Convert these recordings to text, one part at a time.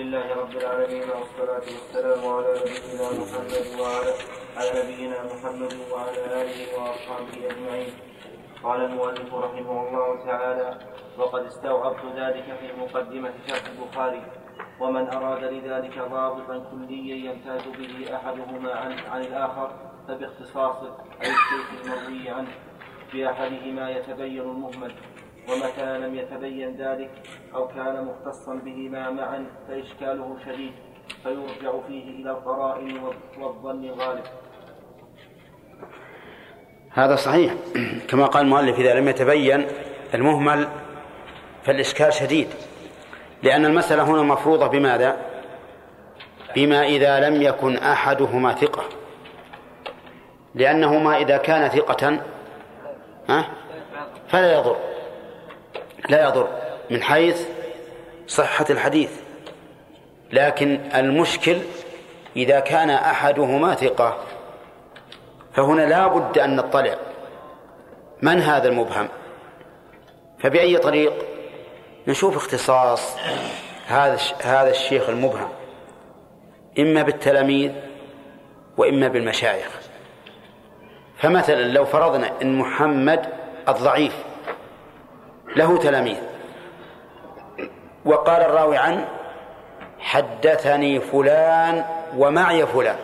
لله رب العالمين والصلاة والسلام على نبينا محمد وعلى على نبينا محمد وعلى آله وأصحابه أجمعين. قال المؤلف رحمه الله تعالى وقد استوعبت ذلك في مقدمة شرح البخاري. ومن أراد لذلك ضابطا كليا يمتاز به أحدهما عن, عن الآخر فباختصاصه أي الشيخ المروي عنه في أحدهما يتبين المهمل. ومتى لم يتبين ذلك أو كان مختصا بهما معا فإشكاله شديد فيرجع فيه إلى القرائن والظن الغالب. هذا صحيح. كما قال المؤلف إذا لم يتبين المهمل فالإشكال شديد. لأن المسألة هنا مفروضة بماذا؟ بما إذا لم يكن أحدهما ثقة. لأنه ما إذا كان ثقة فلا يضر. لا يضر من حيث صحة الحديث. لكن المشكل إذا كان أحدهما ثقة فهنا لا بد أن نطلع. من هذا المبهم؟ فبأي طريق؟ نشوف اختصاص هذا هذا الشيخ المبهم. إما بالتلاميذ وإما بالمشايخ. فمثلا لو فرضنا أن محمد الضعيف له تلاميذ. وقال الراوي عنه حدثني فلان ومعي فلان.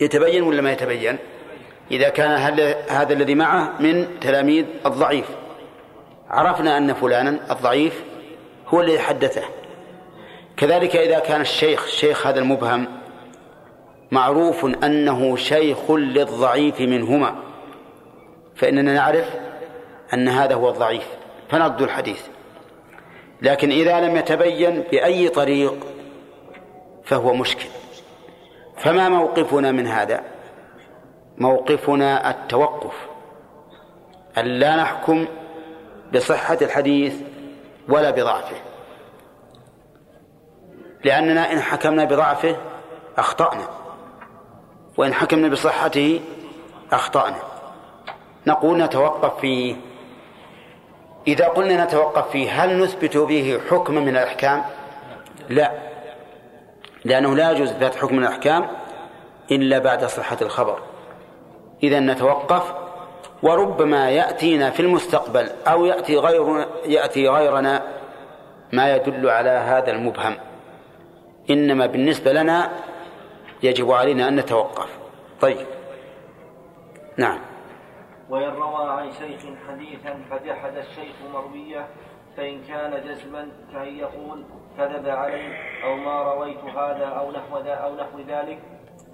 يتبين ولا ما يتبين؟ إذا كان هذا الذي معه من تلاميذ الضعيف. عرفنا أن فلانا الضعيف هو الذي حدثه. كذلك إذا كان الشيخ شيخ هذا المبهم معروف أنه شيخ للضعيف منهما فإننا نعرف أن هذا هو الضعيف. فنرد الحديث. لكن إذا لم يتبين بأي طريق فهو مشكل. فما موقفنا من هذا؟ موقفنا التوقف. أن لا نحكم بصحة الحديث ولا بضعفه. لأننا إن حكمنا بضعفه أخطأنا. وإن حكمنا بصحته أخطأنا. نقول نتوقف فيه. إذا قلنا نتوقف فيه هل نثبت به حكما من الأحكام؟ لا. لأنه لا يجوز إثبات حكم من الأحكام إلا بعد صحة الخبر. إذا نتوقف وربما يأتينا في المستقبل أو يأتي غير يأتي غيرنا ما يدل على هذا المبهم. إنما بالنسبة لنا يجب علينا أن نتوقف. طيب. نعم. وإن روى عن شيخ حديثا فجحد الشيخ مروية فإن كان جزما كأن يقول كذب علي أو ما رويت هذا أو نحو أو نحو ذلك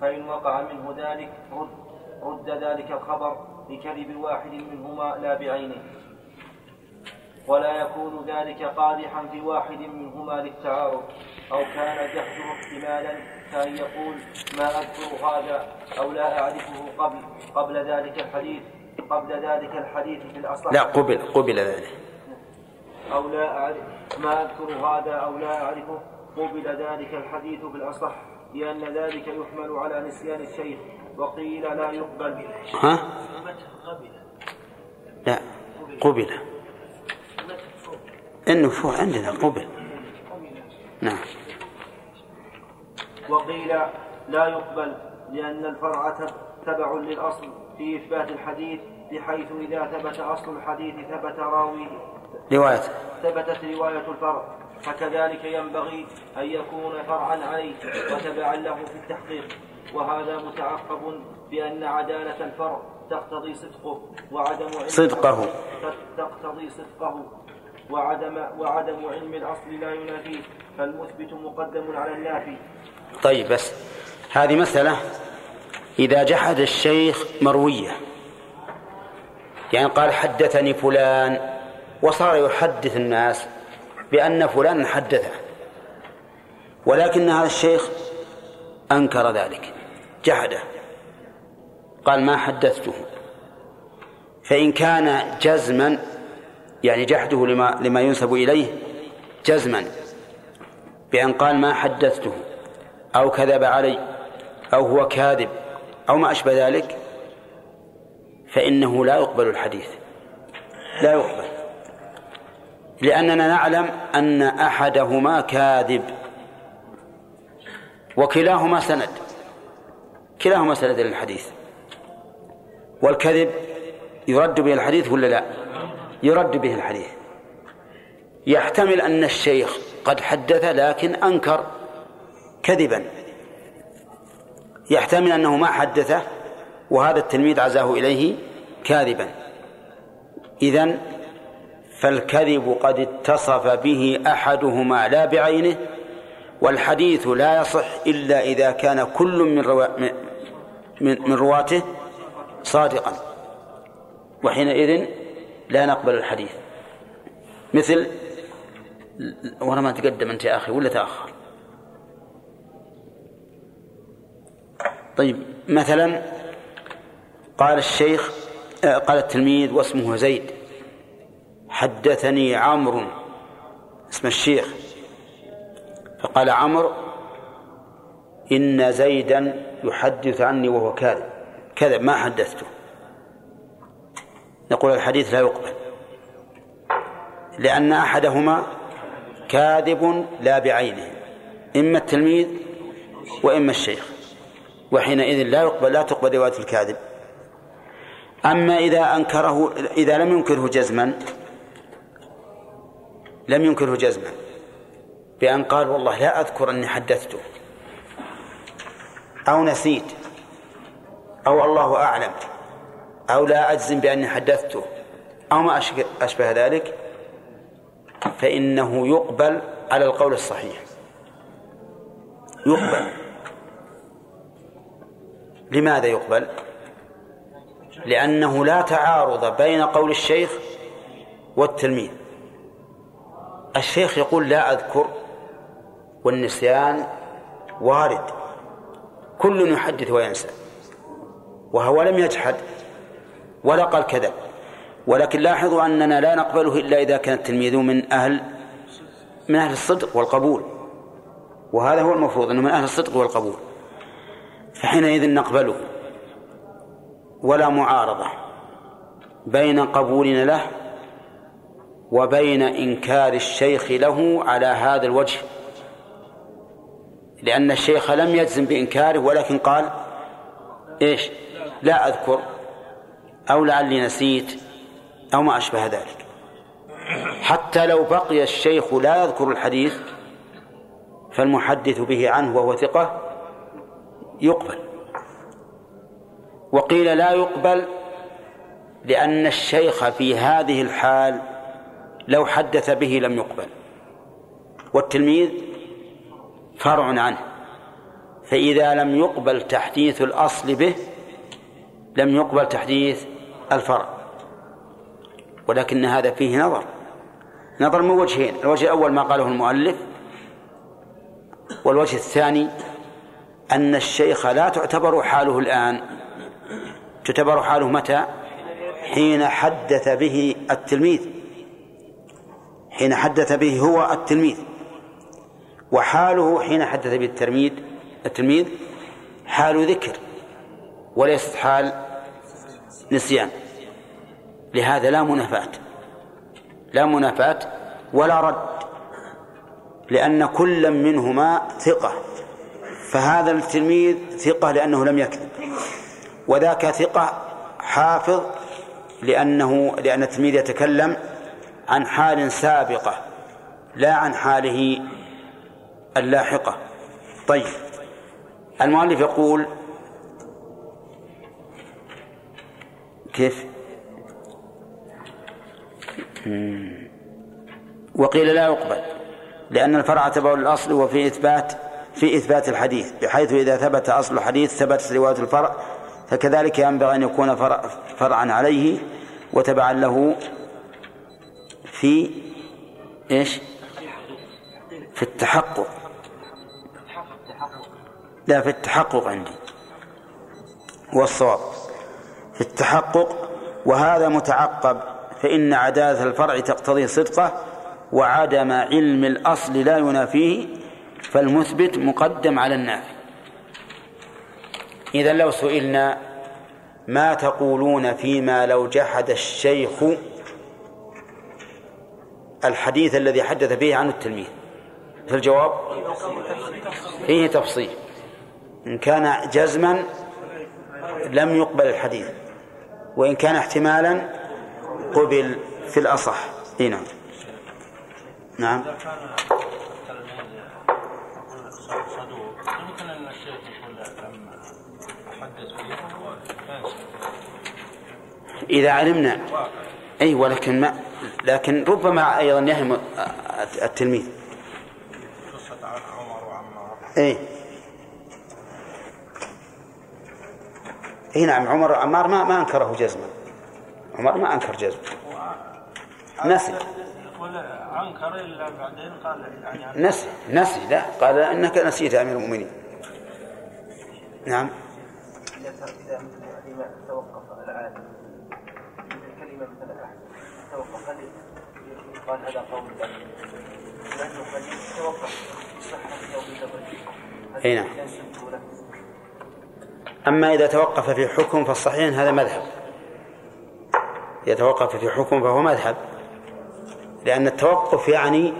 فإن وقع منه ذلك رد رد ذلك الخبر بكذب واحد منهما لا بعينه. ولا يكون ذلك قادحا في واحد منهما للتعارض أو كان جهده احتمالا كأن يقول ما أذكر هذا أو لا أعرفه قبل قبل ذلك الحديث. قبل ذلك الحديث في الأصح. لا قبل قبل ذلك. أو لا أعرف ما أذكر هذا أو لا أعرفه. قبل ذلك الحديث في الأصح لأن ذلك يحمل على نسيان الشيخ وقيل لا يقبل. ها؟ لا قبل. انه فوق عندنا قبل. نعم. وقيل لا يقبل لأن الفرع تبع للأصل في إثبات الحديث. بحيث إذا ثبت أصل الحديث ثبت راويه. رواية. ثبتت رواية الفرع. فكذلك ينبغي أن يكون فرعا عليه وتبعا له في التحقيق. وهذا متعقب بأن عدالة الفرع تقتضي صدقه وعدم علم صدقه. تقتضي صدقه. وعدم وعدم علم الأصل لا ينافيه. فالمثبت مقدم على النافي. طيب بس. هذه مسألة إذا جحد الشيخ مروية. يعني قال حدثني فلان وصار يحدث الناس بأن فلان حدثه ولكن هذا الشيخ أنكر ذلك جحده قال ما حدثته؟ فإن كان جزما يعني جحده لما لما ينسب إليه جزما بأن قال ما حدثته أو كذب علي أو هو كاذب أو ما أشبه ذلك فإنه لا يقبل الحديث. لا يقبل. لأننا نعلم أن أحدهما كاذب. وكلاهما سند. كلاهما سند للحديث. والكذب يرد به الحديث ولا لا؟ يرد به الحديث. يحتمل أن الشيخ قد حدث لكن أنكر كذبا. يحتمل أنه ما حدثه وهذا التلميذ عزاه إليه كاذبا. إذن فالكذب قد اتصف به أحدهما لا بعينه والحديث لا يصح إلا إذا كان كل من, روا... من... من رواته صادقا. وحينئذ لا نقبل الحديث. مثل وأنا ما تقدم أنت يا أخي ولا تأخر؟ طيب مثلا قال الشيخ آه، قال التلميذ واسمه زيد. حدثني عمرو اسم الشيخ. فقال عمرو إن زيدا يحدث عني وهو كاذب. كذب ما حدثته. نقول الحديث لا يقبل. لأن أحدهما كاذب لا بعينه إما التلميذ وإما الشيخ. وحينئذ لا يقبل لا تقبل رواية الكاذب. أما إذا أنكره إذا لم ينكره جزما لم ينكره جزما بأن قال والله لا أذكر أني حدثته أو نسيت أو الله أعلم أو لا أجزم بأني حدثته أو ما أشبه ذلك فإنه يقبل على القول الصحيح يقبل لماذا يقبل؟ لأنه لا تعارض بين قول الشيخ والتلميذ. الشيخ يقول لا أذكر والنسيان وارد. كل يحدث وينسى. وهو لم يجحد ولا قال كذب ولكن لاحظوا أننا لا نقبله إلا إذا كان التلميذ من أهل من أهل الصدق والقبول. وهذا هو المفروض أنه من أهل الصدق والقبول. فحينئذ نقبله. ولا معارضة بين قبولنا له وبين إنكار الشيخ له على هذا الوجه. لأن الشيخ لم يجزم بإنكاره ولكن قال إيش؟ لا أذكر أو لعلي نسيت أو ما أشبه ذلك. حتى لو بقي الشيخ لا يذكر الحديث فالمحدث به عنه وهو ثقة يقبل. وقيل لا يقبل لأن الشيخ في هذه الحال لو حدث به لم يقبل. والتلميذ فرع عنه فإذا لم يقبل تحديث الأصل به لم يقبل تحديث الفرع. ولكن هذا فيه نظر نظر من وجهين الوجه الأول ما قاله المؤلف والوجه الثاني أن الشيخ لا تعتبر حاله الآن تعتبر حاله متى؟ حين حدث به التلميذ. حين حدث به هو التلميذ. وحاله حين حدث به التلميذ التلميذ حال ذكر وليست حال نسيان. لهذا لا منافاة. لا منافاة ولا رد لأن كل منهما ثقة. فهذا التلميذ ثقة لأنه لم يكذب. وذاك ثقة حافظ لأنه لأن التلميذ يتكلم عن حال سابقة لا عن حاله اللاحقة. طيب. المؤلف يقول كيف؟ وقيل لا يقبل لأن الفرع تبع الأصل وفي إثبات في إثبات الحديث بحيث إذا ثبت أصل الحديث ثبتت رواية الفرع فكذلك ينبغي أن يكون فرع فرعا عليه وتبعا له في إيش؟ في التحقق. لا في التحقق عندي. والصواب. في التحقق وهذا متعقب فإن عدالة الفرع تقتضي صدقه وعدم علم الأصل لا ينافيه فالمثبت مقدم على النافي. إذا لو سئلنا ما تقولون فيما لو جحد الشيخ الحديث الذي حدث به عنه التلميذ؟ فالجواب فيه تفصيل. إن كان جزما لم يقبل الحديث وإن كان احتمالا قبل في الأصح. اي نعم. إذا علمنا. أي ولكن ما لكن ربما أيضا يهم التلميذ. أي. إي نعم عمر عمار ما ما أنكره جزما. عمر ما أنكر جزم نسي. انكر الا بعدين قال يعني نسي نسي لا. قال إنك نسيت يا أمير المؤمنين. نعم. اذا مثل توقف العالم توقف هذا قول أي نعم. أما إذا توقف في حكم فالصحيح هذا مذهب. يتوقف في حكم فهو مذهب. لأن التوقف يعني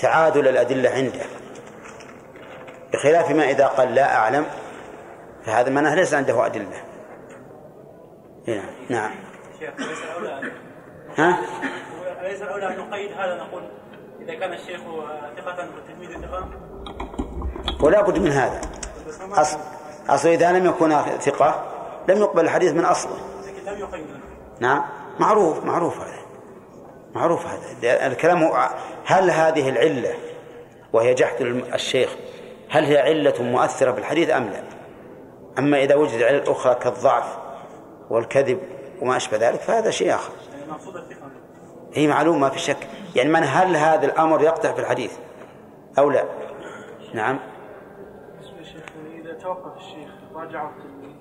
تعادل الأدلة عنده. بخلاف ما إذا قال لا أعلم فهذا معناه ليس عنده أدلة. نعم نعم. شيخ ليس الأولى ها؟ ليس الأولى أن نقيد هذا نقول؟ إذا كان الشيخ ثقة والتلميذ ثقة؟ ولا بد من هذا. أصل أصل إذا لم يكن ثقة لم يقبل الحديث من أصله نعم. معروف معروف هذا. معروف هذا. الكلام هو هل هذه العلة وهي جحد الشيخ هل هي علة مؤثرة بالحديث أم لا؟ أما إذا وجد علة أخرى كالضعف والكذب وما أشبه ذلك فهذا شيء آخر. هي معلومة ما في شك. يعني من هل هذا الأمر يقطع في الحديث أو لا؟ نعم. إذا توقف الشيخ راجعه التلميذ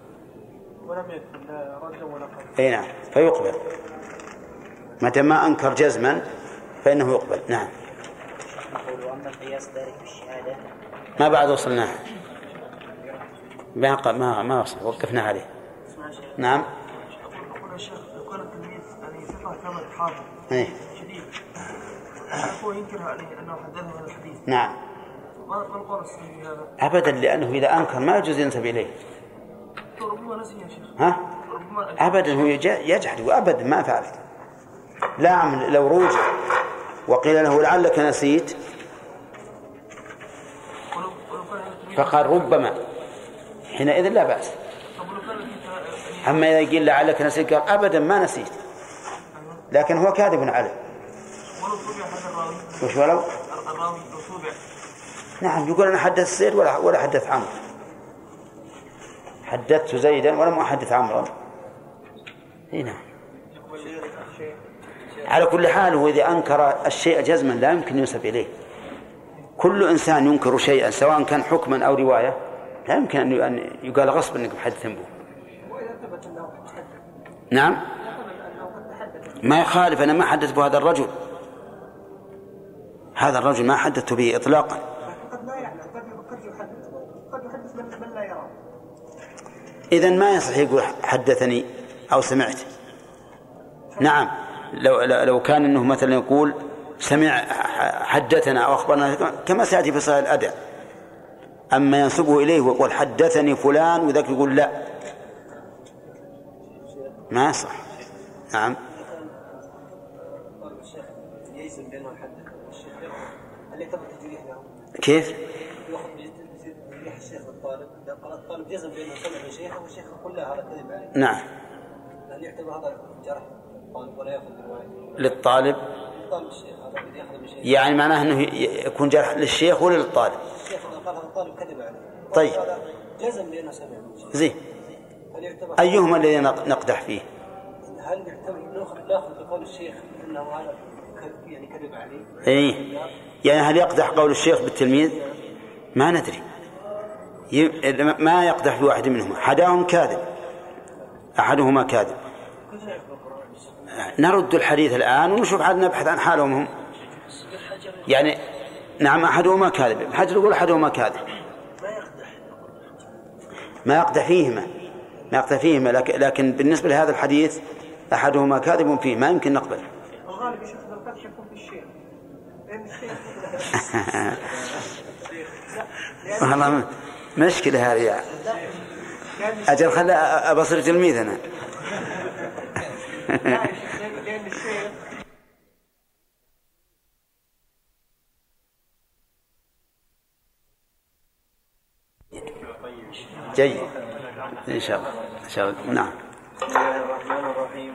ولم يدخل لا ردا ولا قبل. أي نعم فيقبل. متى ما أنكر جزما فإنه يقبل. نعم. القياس ذلك بالشهادة ما بعد وصلنا؟ ما ما ما وصل وقفنا عليه. نعم أقول يا شيخ لو كان التلميذ يعني ثقة كما الحافظ إيه. شديد. هو ينكر عليه أنه حدثه الحديث. نعم. ما القول هذا؟ أبدا لأنه إذا أنكر ما يجوز ينسب إليه. ربما نسي يا شيخ. ها؟ أبدا هو يجحد وأبدا ما فعلت. لا لو روجع وقيل له لعلك نسيت. فقال ربما. حينئذ لا بأس. أما إذا قيل لعلك نسيت قال أبدا ما نسيت. لكن هو كاذب عليه. وش ولو؟ نعم يقول أنا حدثت زيد ولا ولا حدث عمرو. حدثت زيدا ولم أحدث عمرا إي نعم. على كل حال هو إذا أنكر الشيء جزما لا يمكن ينسب إليه. كل إنسان ينكر شيئا سواء كان حكما أو رواية لا يمكن أن يقال غصب أنك محدث به نعم؟ ما يخالف أنا ما حدث بهذا الرجل. هذا الرجل ما حدثت به إطلاقا. إذا ما يصح يقول حدثني أو سمعت؟ نعم. لو لو كان إنه مثلا يقول سمع حدثنا أو أخبرنا كما سيأتي في صحيح الاداء أما ينسبه إليه ويقول حدثني فلان وذاك يقول لا. ما يصح. نعم كيف؟ الطالب جزم بانه سمع من شيخه والشيخ يقول لا هذا كذب عليه نعم. هل يعتبر هذا جرح ولا ياخذ للطالب؟ يعني معناه إنه يكون جرح للشيخ ولا للطالب؟ الشيخ قال هذا الطالب كذب عليه طيب. جزم بانه سمع زين. أيهما الذي نقدح فيه؟ هل نعتبر ناخذ بقول الشيخ إنه هذا يعني كذب عليه؟ اي يعني هل يقدح قول الشيخ بالتلميذ؟ ما ندري. ما يقدح في واحد منهما. أحدهم كاذب. أحدهما كاذب. نرد الحديث الآن ونشوف عاد نبحث عن حالهم هم. يعني نعم أحدهما كاذب. حجر يقول أحدهما كاذب. ما يقدح فيهما. ما يقدح فيهما لكن بالنسبة لهذا الحديث أحدهما كاذب فيه. ما يمكن نقبل والله مشكلة هذه أجل خلي أبصر تلميذ أنا. جيد. إن شاء الله. إن شاء الله. نعم بسم الله الرحمن الرحيم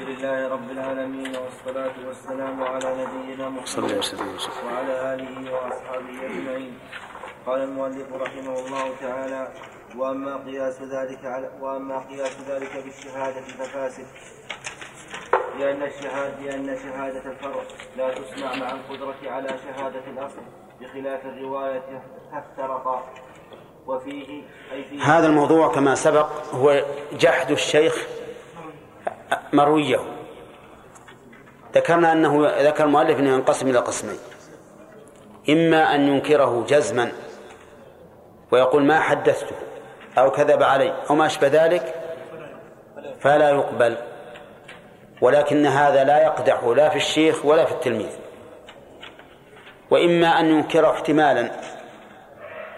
الحمد لله رب العالمين والصلاة والسلام على نبينا محمد وعلى آله وأصحابه أجمعين. قال المؤلف رحمه الله تعالى وأما قياس ذلك على وأما قياس ذلك بالشهادة ففاسد. لأن الشهادة لأن شهادة الفرع لا تسمع مع القدرة على شهادة الأصل بخلاف الرواية فافترقا وفيه أي فيه هذا الموضوع كما سبق هو جحد الشيخ مروية. ذكرنا أنه ذكر المؤلف أنه ينقسم إلى قسمين. إما أن ينكره جزما ويقول ما حدثته أو كذب علي أو ما أشبه ذلك فلا يقبل ولكن هذا لا يقدح لا في الشيخ ولا في التلميذ. وإما أن ينكره احتمالا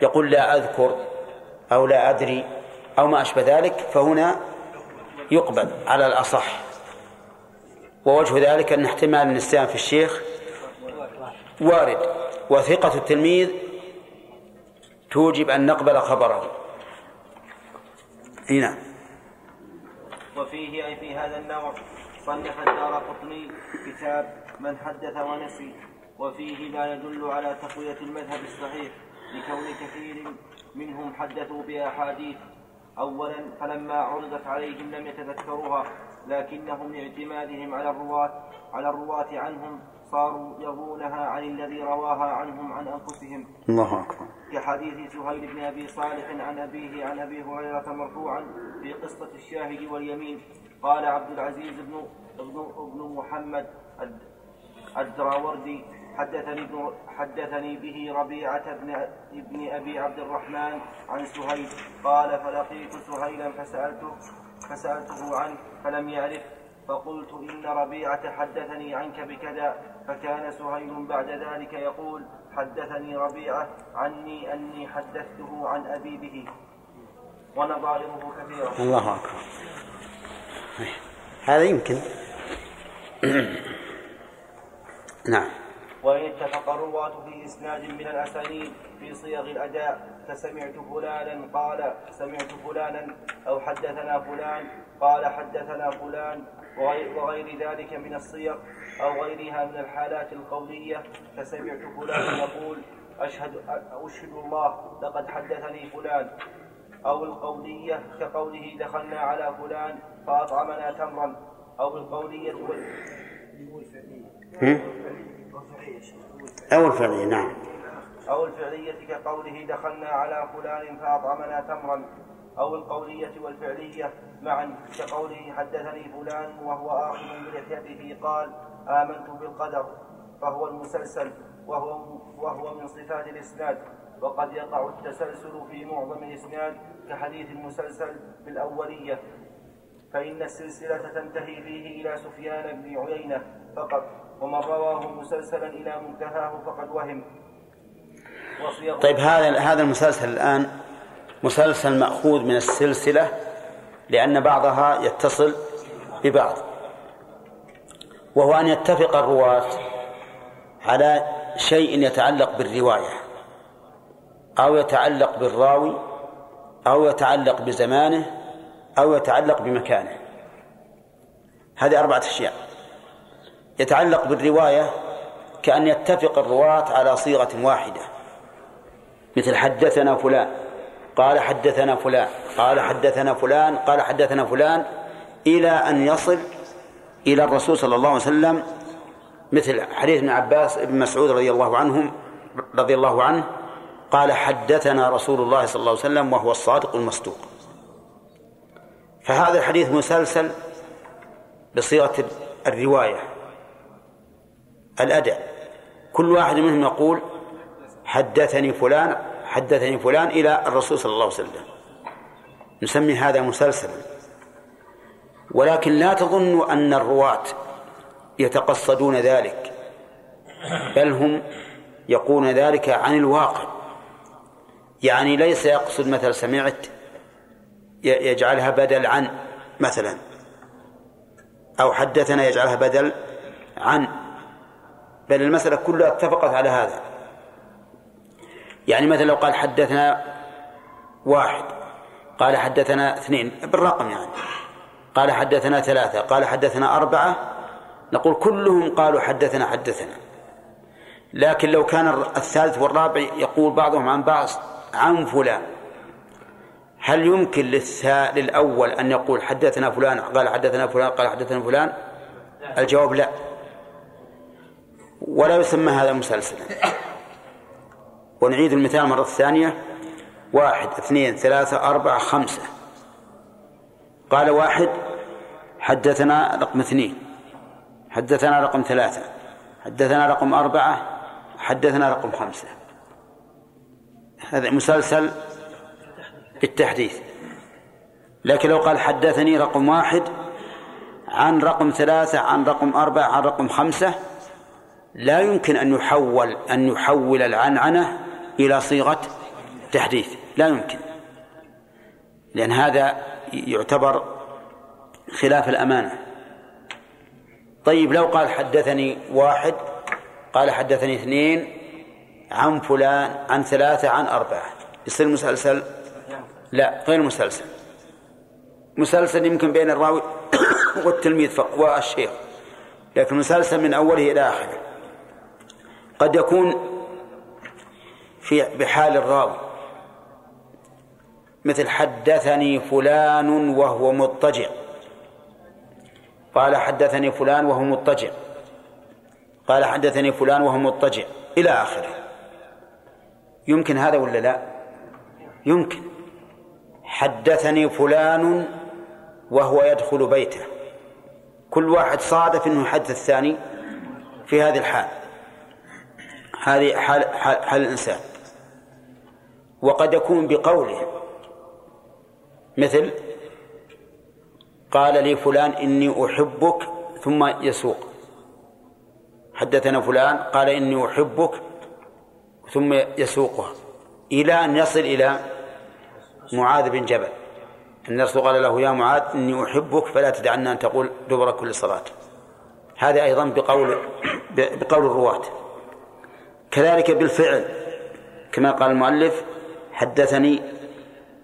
يقول لا أذكر أو لا أدري أو ما أشبه ذلك فهنا يقبل على الأصح. ووجه ذلك أن احتمال النسيان في الشيخ وارد وثقة التلميذ توجب أن نقبل خبره. هنا وفيه أي في هذا النوع صنف الدار قطني كتاب من حدث ونسي وفيه ما يدل على تقوية المذهب الصحيح لكون كثير منهم حدثوا بأحاديث أولا فلما عرضت عليهم لم يتذكروها لكنهم لاعتمادهم على الرواة على الرواة عنهم صاروا يروونها عن الذي رواها عنهم عن أنفسهم. الله أكبر. كحديث سهيل بن أبي صالح عن أبيه عن أبي هريرة مرفوعا في قصة الشاهد واليمين قال عبد العزيز بن ابن ابن محمد الد- الدراوردي حدثني ابن حدثني به ربيعة بن ابن أبي عبد الرحمن عن سهيل قال فلقيت سهيلا فسألته فسألته عنه فلم يعرف. فقلت إن ربيعة حدثني عنك بكذا. فكان سهيل بعد ذلك يقول حدثني ربيعة عني أني حدثته عن أبي به. ونظائره كثيرة. الله أكبر. هذا يمكن. نعم. وإن اتفق الرواة في إسناد من الأسانيد في صيغ الأداء فسمعت فلانا قال سمعت فلانا أو حدثنا فلان قال حدثنا فلان وغير, وغير ذلك من الصيغ أو غيرها من الحالات القولية فسمعت فلان يقول أشهد أشهد الله لقد حدثني فلان. أو القولية كقوله دخلنا على فلان فأطعمنا تمرا. أو القولية وال... أو الفعلية نعم. أو الفعلية كقوله دخلنا على فلان فأطعمنا تمرا أو القولية والفعلية معا كقوله حدثني فلان وهو آخذ بلحيته قال آمنت بالقدر فهو المسلسل وهو وهو من صفات الإسناد وقد يقع التسلسل في معظم الإسناد كحديث المسلسل بالأولية فإن السلسلة تنتهي فيه إلى سفيان بن عيينة فقط. ومن رواه مسلسلا إلى منتهاه فقد وهم. طيب هذا هذا المسلسل الآن مسلسل مأخوذ من السلسلة لأن بعضها يتصل ببعض. وهو أن يتفق الرواة على شيء يتعلق بالرواية أو يتعلق بالراوي أو يتعلق بزمانه أو يتعلق بمكانه. هذه أربعة أشياء. يتعلق بالرواية كأن يتفق الرواة على صيغة واحدة. مثل حدثنا فلان قال حدثنا فلان قال حدثنا فلان قال حدثنا فلان إلى أن يصل إلى الرسول صلى الله عليه وسلم. مثل حديث ابن عباس ابن مسعود رضي الله عنهم رضي الله عنه قال حدثنا رسول الله صلى الله عليه وسلم وهو الصادق المصدوق. فهذا الحديث مسلسل بصيغة الرواية. الأداء. كل واحد منهم يقول حدثني فلان حدثني فلان إلى الرسول صلى الله عليه وسلم. نسمي هذا مسلسلا. ولكن لا تظنوا أن الرواة يتقصدون ذلك بل هم يقولون ذلك عن الواقع. يعني ليس يقصد مثلا سمعت يجعلها بدل عن مثلا أو حدثنا يجعلها بدل عن بل المسألة كلها اتفقت على هذا. يعني مثلا لو قال حدثنا واحد قال حدثنا اثنين بالرقم يعني. قال حدثنا ثلاثة قال حدثنا أربعة نقول كلهم قالوا حدثنا حدثنا. لكن لو كان الثالث والرابع يقول بعضهم عن بعض عن فلان. هل يمكن للأول أن يقول حدثنا فلان قال حدثنا فلان قال حدثنا فلان؟ الجواب لا. ولا يسمى هذا مسلسلا. ونعيد المثال مرة ثانية. واحد اثنين ثلاثة أربعة خمسة. قال واحد حدثنا رقم اثنين. حدثنا رقم ثلاثة. حدثنا رقم أربعة. حدثنا رقم خمسة. هذا مسلسل بالتحديث. لكن لو قال حدثني رقم واحد عن رقم ثلاثة عن رقم أربعة عن رقم خمسة لا يمكن أن يحول أن يحول العنعنة إلى صيغة تحديث. لا يمكن. لأن هذا يعتبر خلاف الأمانة. طيب لو قال حدثني واحد قال حدثني اثنين عن فلان عن ثلاثة عن أربعة. يصير مسلسل؟ لا غير مسلسل. مسلسل يمكن بين الراوي والتلميذ والشيخ. لكن مسلسل من أوله إلى آخره. قد يكون في بحال الراوي. مثل حدثني فلان وهو مضطجع. قال حدثني فلان وهو مضطجع. قال حدثني فلان وهو مضطجع. إلى آخره. يمكن هذا ولا لا؟ يمكن. حدثني فلان وهو يدخل بيته. كل واحد صادف إنه يحدث الثاني في هذه الحال. هذه حال, حال, حال الإنسان. وقد يكون بقوله مثل قال لي فلان إني أحبك ثم يسوق. حدثنا فلان قال إني أحبك ثم يسوقها. إلى أن يصل إلى معاذ بن جبل. أن الرسول قال له يا معاذ إني أحبك فلا تدعنا أن تقول دبر كل صلاة. هذا أيضا بقول بقول الرواة. كذلك بالفعل كما قال المؤلف حدثني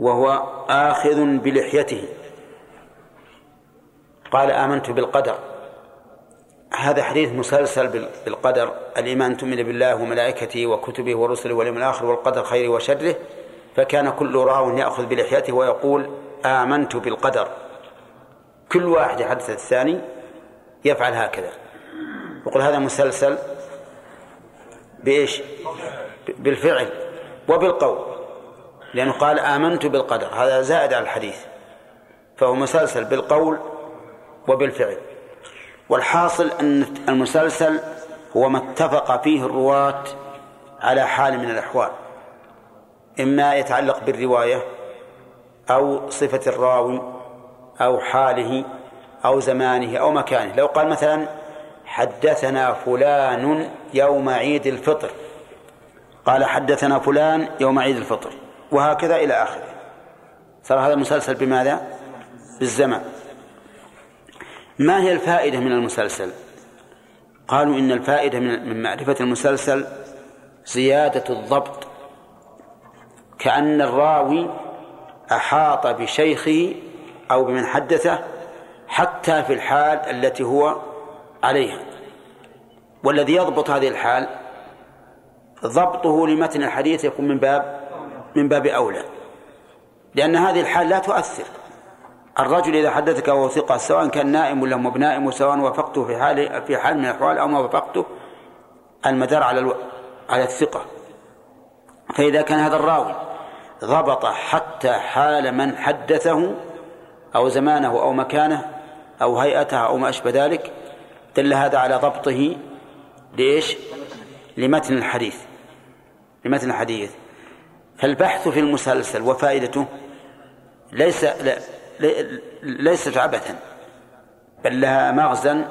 وهو آخذ بلحيته. قال آمنت بالقدر. هذا حديث مسلسل بالقدر. الإيمان تؤمن بالله وملائكته وكتبه ورسله واليوم الآخر والقدر خيره وشره. فكان كل راو يأخذ بلحيته ويقول آمنت بالقدر. كل واحد يحدث الثاني يفعل هكذا. يقول هذا مسلسل بإيش؟ بالفعل وبالقول. لأنه قال آمنت بالقدر. هذا زائد على الحديث. فهو مسلسل بالقول وبالفعل. والحاصل أن المسلسل هو ما اتفق فيه الرواة على حال من الأحوال. إما يتعلق بالرواية أو صفة الراوي أو حاله أو زمانه أو مكانه. لو قال مثلا حدثنا فلان يوم عيد الفطر. قال حدثنا فلان يوم عيد الفطر. وهكذا إلى آخره. صار هذا المسلسل بماذا؟ بالزمن. ما هي الفائدة من المسلسل؟ قالوا إن الفائدة من معرفة المسلسل زيادة الضبط. كأن الراوي أحاط بشيخه أو بمن حدثه حتى في الحال التي هو عليها. والذي يضبط هذه الحال ضبطه لمتن الحديث يكون من باب من باب أولى. لأن هذه الحال لا تؤثر. الرجل إذا حدثك وهو ثقة سواء كان نائم ولا مو بنائم وسواء وافقته في حال في حال من الأحوال أو ما وافقته المدار على ألو... على الثقة. فإذا كان هذا الراوي ضبط حتى حال من حدثه أو زمانه أو مكانه أو هيئته أو ما أشبه ذلك دل هذا على ضبطه لإيش؟ لمتن الحديث. لمتن الحديث. فالبحث في المسلسل وفائدته ليس ليست عبثا بل لها مغزى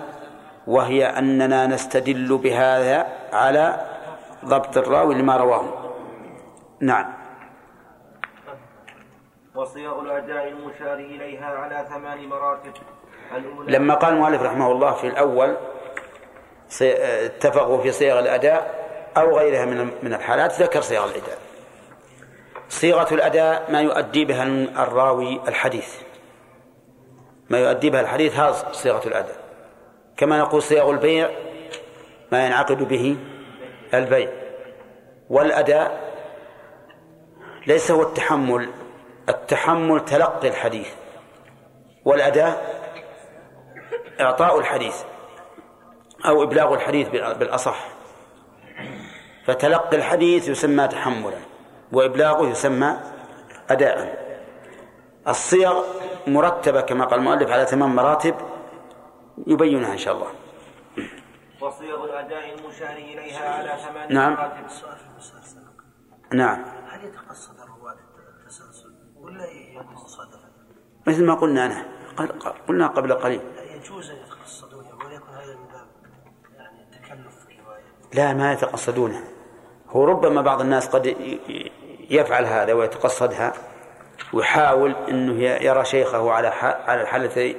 وهي أننا نستدل بهذا على ضبط الراوي لما رواه. نعم. وصيغ الأداء المشار إليها على ثمان مراتب. لما قال المؤلف رحمه الله في الأول صي- اتفقوا في صيغ الأداء أو غيرها من من الحالات ذكر صيغ الأداء. صيغة الأداء ما يؤدي بها الراوي الحديث. ما يؤدي بها الحديث هذا صيغة الأداء. كما نقول صيغ البيع ما ينعقد به البيع. والأداء ليس هو التحمل التحمل تلقي الحديث. والأداء إعطاء الحديث أو إبلاغ الحديث بالأصح. فتلقي الحديث يسمى تحملا وإبلاغه يسمى أداء. الصيغ مرتبة كما قال المؤلف على ثمان مراتب يبينها إن شاء الله. وصيغ الأداء المشار إليها على ثمان نعم. مراتب. السؤال في المسلسل نعم. هل يتقصد الرواة التسلسل ولا يكون مصادفة؟ مثل ما قلنا أنا. قل- قلنا قبل قليل. يجوز أن يتقصدونه وليكن هذا من باب يعني التكلف في الروايه. لا ما يتقصدونه هو ربما بعض الناس قد يفعل هذا ويتقصدها ويحاول إنه يرى شيخه على على الحالة التي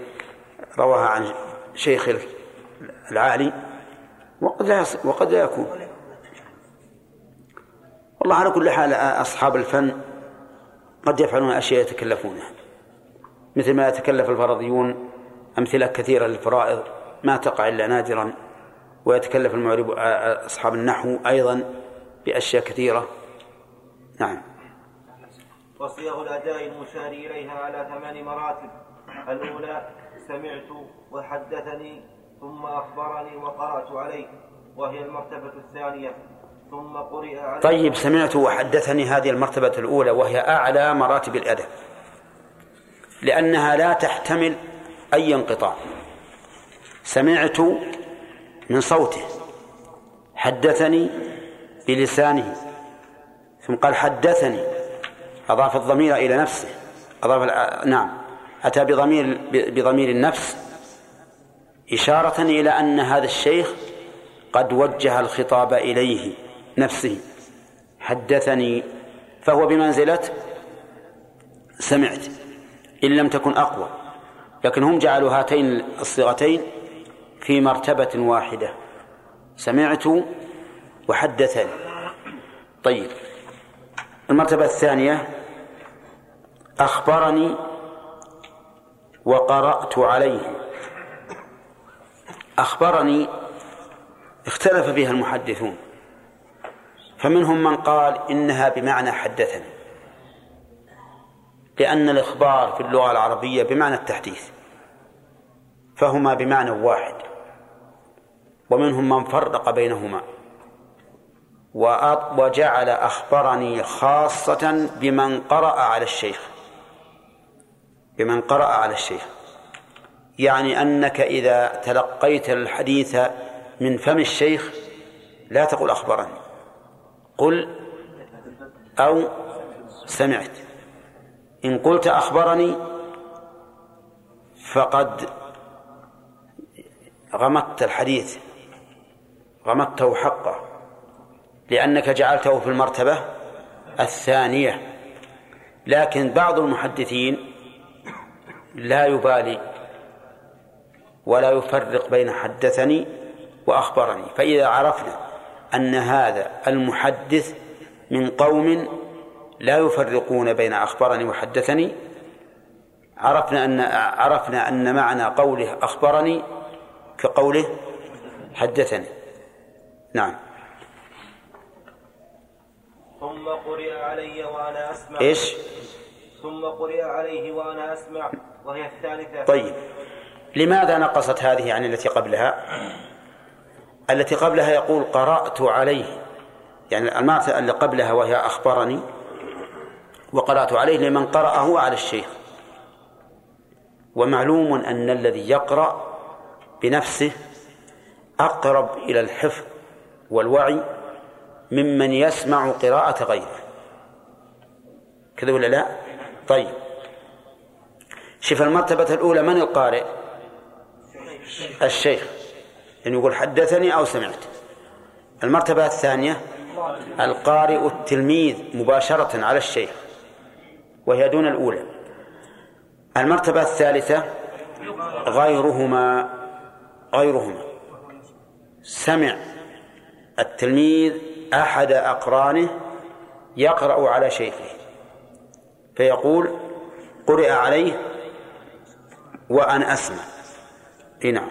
رواها عن شيخ العالي وقد لا وقد لا يكون. والله على كل حال أصحاب الفن قد يفعلون أشياء يتكلفونها مثل ما يتكلف الفرضيون أمثلة كثيرة للفرائض ما تقع إلا نادرا. ويتكلف المعرب أصحاب النحو أيضا بأشياء كثيرة. نعم. وصيغ الأداء المشار إليها على ثمان مراتب. الأولى سمعت وحدثني ثم أخبرني وقرأت عليه وهي المرتبة الثانية. ثم قرئ عليه طيب سمعت وحدثني هذه المرتبة الأولى وهي أعلى مراتب الأدب. لأنها لا تحتمل أي انقطاع. سمعت من صوته. حدثني بلسانه. ثم قال حدثني. أضاف الضمير إلى نفسه. أضاف نعم. أتى بضمير بضمير النفس. إشارة إلى أن هذا الشيخ قد وجه الخطاب إليه نفسه. حدثني فهو بمنزلة سمعت. إن لم تكن أقوى. لكن هم جعلوا هاتين الصيغتين في مرتبة واحدة. سمعت وحدثني. طيب. المرتبة الثانية أخبرني وقرأت عليه. أخبرني اختلف فيها المحدثون. فمنهم من قال إنها بمعنى حدثني. لأن الإخبار في اللغة العربية بمعنى التحديث فهما بمعنى واحد ومنهم من فرق بينهما وجعل أخبرني خاصة بمن قرأ على الشيخ بمن قرأ على الشيخ. يعني أنك إذا تلقيت الحديث من فم الشيخ لا تقل أخبرني قل أو سمعت. إن قلت أخبرني فقد غمضت الحديث غمضته حقه لأنك جعلته في المرتبة الثانية. لكن بعض المحدثين لا يبالي ولا يفرق بين حدثني وأخبرني. فإذا عرفنا أن هذا المحدث من قوم لا يفرقون بين أخبرني وحدثني. عرفنا أن عرفنا أن معنى قوله أخبرني كقوله حدثني. نعم. ثم قرئ علي وأنا أسمع. إيش؟ ثم قرئ عليه وأنا أسمع. وهي الثالثة. طيب. لماذا نقصت هذه عن التي قبلها؟ التي قبلها يقول قرأت عليه. يعني المرتبة اللي قبلها وهي أخبرني. وقرأت عليه لمن قرأه على الشيخ. ومعلوم أن الذي يقرأ بنفسه أقرب إلى الحفظ والوعي ممن يسمع قراءة غيره. كذا ولا لا؟ طيب. شوف المرتبة الأولى من القارئ؟ الشيخ. يعني يقول حدثني أو سمعت. المرتبة الثانية القارئ التلميذ مباشرة على الشيخ. وهي دون الأولى. المرتبة الثالثة غيرهما غيرهما. سمع التلميذ أحد أقرانه يقرأ على شيخه فيقول قرئ عليه وأنا أسمع. إيه نعم.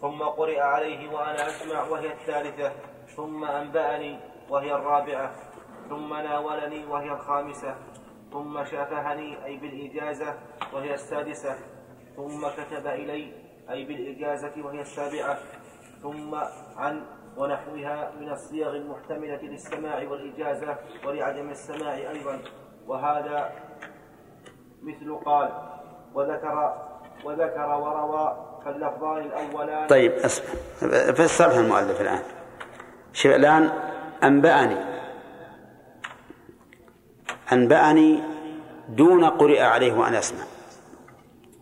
ثم قرئ عليه وأنا أسمع وهي الثالثة. ثم أنبأني وهي الرابعة. ثم ناولني وهي الخامسة ثم شافهني أي بالإجازة وهي السادسة ثم كتب إلي أي بالإجازة وهي السابعة ثم عن ونحوها من الصيغ المحتملة للسماع والإجازة ولعدم السماع أيضا وهذا مثل قال وذكر وذكر وروى فاللفظان الأولان. طيب اسمع فسرها المؤلف الآن. الآن أنبأني. أنبأني دون قرئ عليه وأنا أسمع.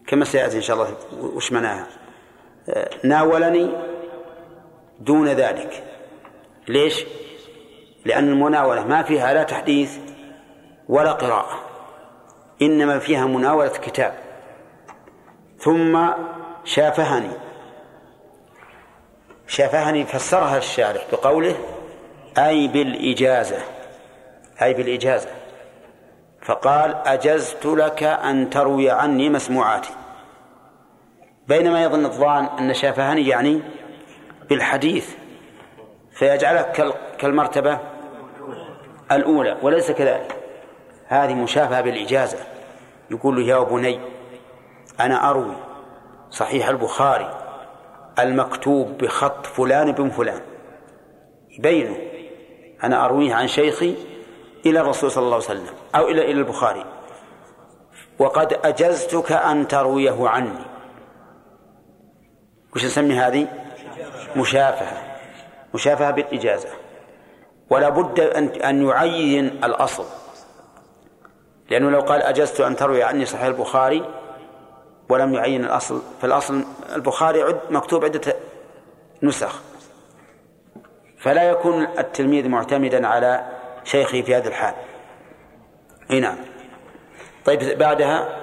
كما سيأتي إن شاء الله وش معناها. ناولني دون ذلك. ليش؟ لأن المناولة ما فيها لا تحديث ولا قراءة. إنما فيها مناولة كتاب. ثم شافهني. شافهني فسرها الشارح بقوله أي بالإجازة. أي بالإجازة. فقال أجزت لك أن تروي عني مسموعاتي. بينما يظن الظان أن شافهني يعني بالحديث فيجعلك كالمرتبة الأولى وليس كذلك. هذه مشافهة بالإجازة. يقول له يا بني أنا أروي صحيح البخاري المكتوب بخط فلان بن فلان. يبينه أنا أرويه عن شيخي إلى الرسول صلى الله عليه وسلم أو إلى إلى البخاري. وقد أجزتك أن ترويه عني. وش نسمي هذه؟ مشافهة. مشافهة بالإجازة. ولا بد أن أن يعين الأصل. لأنه لو قال أجزت أن تروي عني صحيح البخاري ولم يعين الأصل. فالأصل البخاري عد مكتوب عدة نسخ. فلا يكون التلميذ معتمدا على شيخه في هذا الحال. إي نعم. طيب بعدها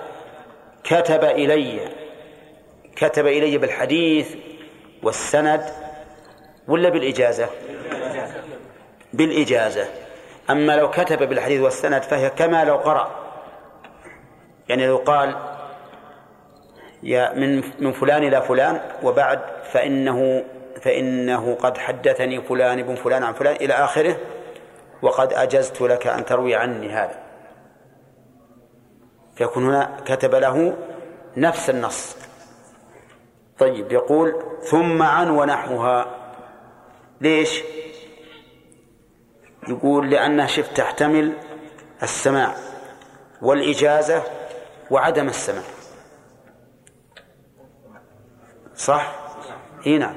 كتب إلي كتب إلي بالحديث والسند ولا بالإجازة؟ بالإجازة. أما لو كتب بالحديث والسند فهي كما لو قرأ. يعني لو قال يا من من فلان إلى فلان وبعد فإنه فإنه قد حدثني فلان ابن فلان عن فلان إلى آخره وقد أجزت لك أن تروي عني هذا. فيكون هنا كتب له نفس النص. طيب يقول ثم عن ونحوها. ليش؟ يقول لأنها شف تحتمل السماع والإجازة وعدم السماع. صح؟ إي نعم.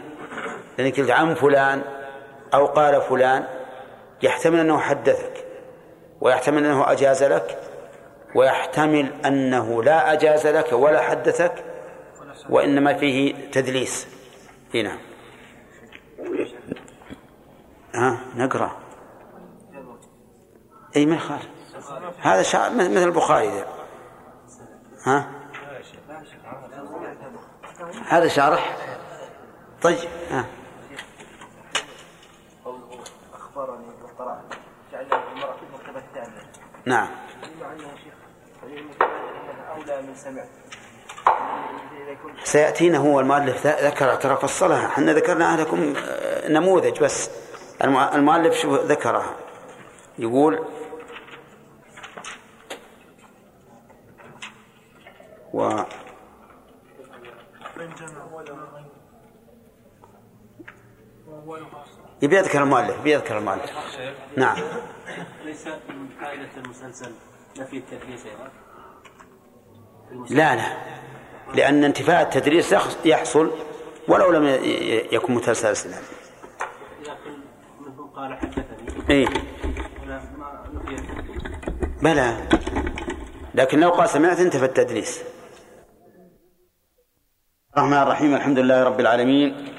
لأنك قلت عن فلان أو قال فلان يحتمل أنه حدثك ويحتمل أنه أجاز لك ويحتمل أنه لا أجاز لك ولا حدثك وإنما فيه تدليس. إي نعم. ها نقرأ. إي ما يخالف. هذا شعر مثل البخاري ها؟ هذا شارح؟ طيب ها أخبرني وقرأت جعلنا المرأة في المرتبة الثانية نعم. أولى من سيأتينا هو المؤلف ذكر ترى فصلها. إحنا ذكرنا لكم نموذج بس. المؤلف شو ذكرها؟ يقول و يبي يذكر المؤلف يبي يذكر المؤلف. نعم. ليس من فائدة المسلسل نفي التدليس أيضا؟ لا لا. لأن انتفاء التدريس يحصل ولو لم يكن متسلسلا لكن منهم قال حدثني. اي بلى. لكن لو قال سمعت انتفى التدليس الرحمن الرحيم الحمد لله رب العالمين.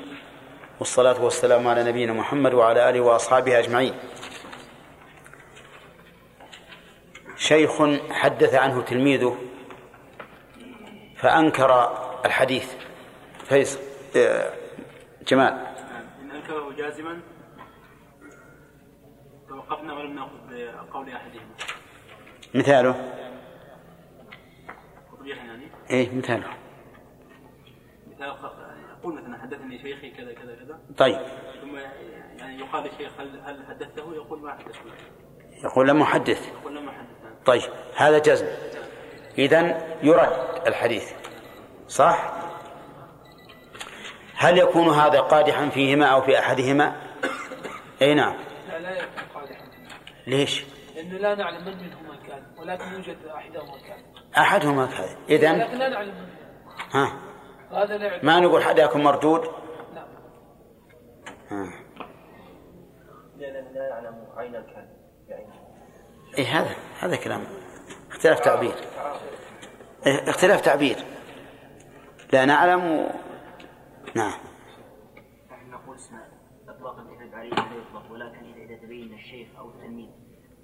والصلاة والسلام على نبينا محمد وعلى آله وأصحابه أجمعين. شيخ حدث عنه تلميذه فأنكر الحديث. فيصل آه، جمال. إن أنكره جازما توقفنا ولم نأخذ بقول أحدهما مثاله. تطبيقا يعني؟ إيه مثاله. مثال يقول مثلا حدثني شيخي كذا كذا كذا. طيب. ثم يعني يقال للشيخ هل هل حدثته؟ يقول ما حدثته يقول لم أحدث يقول لما حدثنا طيب هذا جزم. إذن يرد الحديث. صح؟ هل يكون هذا قادحا فيهما أو في أحدهما؟ أي نعم. لا لا يكون قادحا. ليش؟ لأنه لا نعلم من منهما كان ولكن يوجد أحدهما كان. أحدهما كذا إذن لكن لا نعلم من ها؟ ما نقول حداكم مردود؟ لا ها. لأننا لا نعلم أين الكلب بعينه إيه هذا هذا كلام. اختلاف تعبير. إيه اختلاف تعبير. لا نعلم. و... نعم. نحن نقول اسم اطلاق الكذب عليه لا يطلق ولكن اذا إذا تبين الشيخ أو التلميذ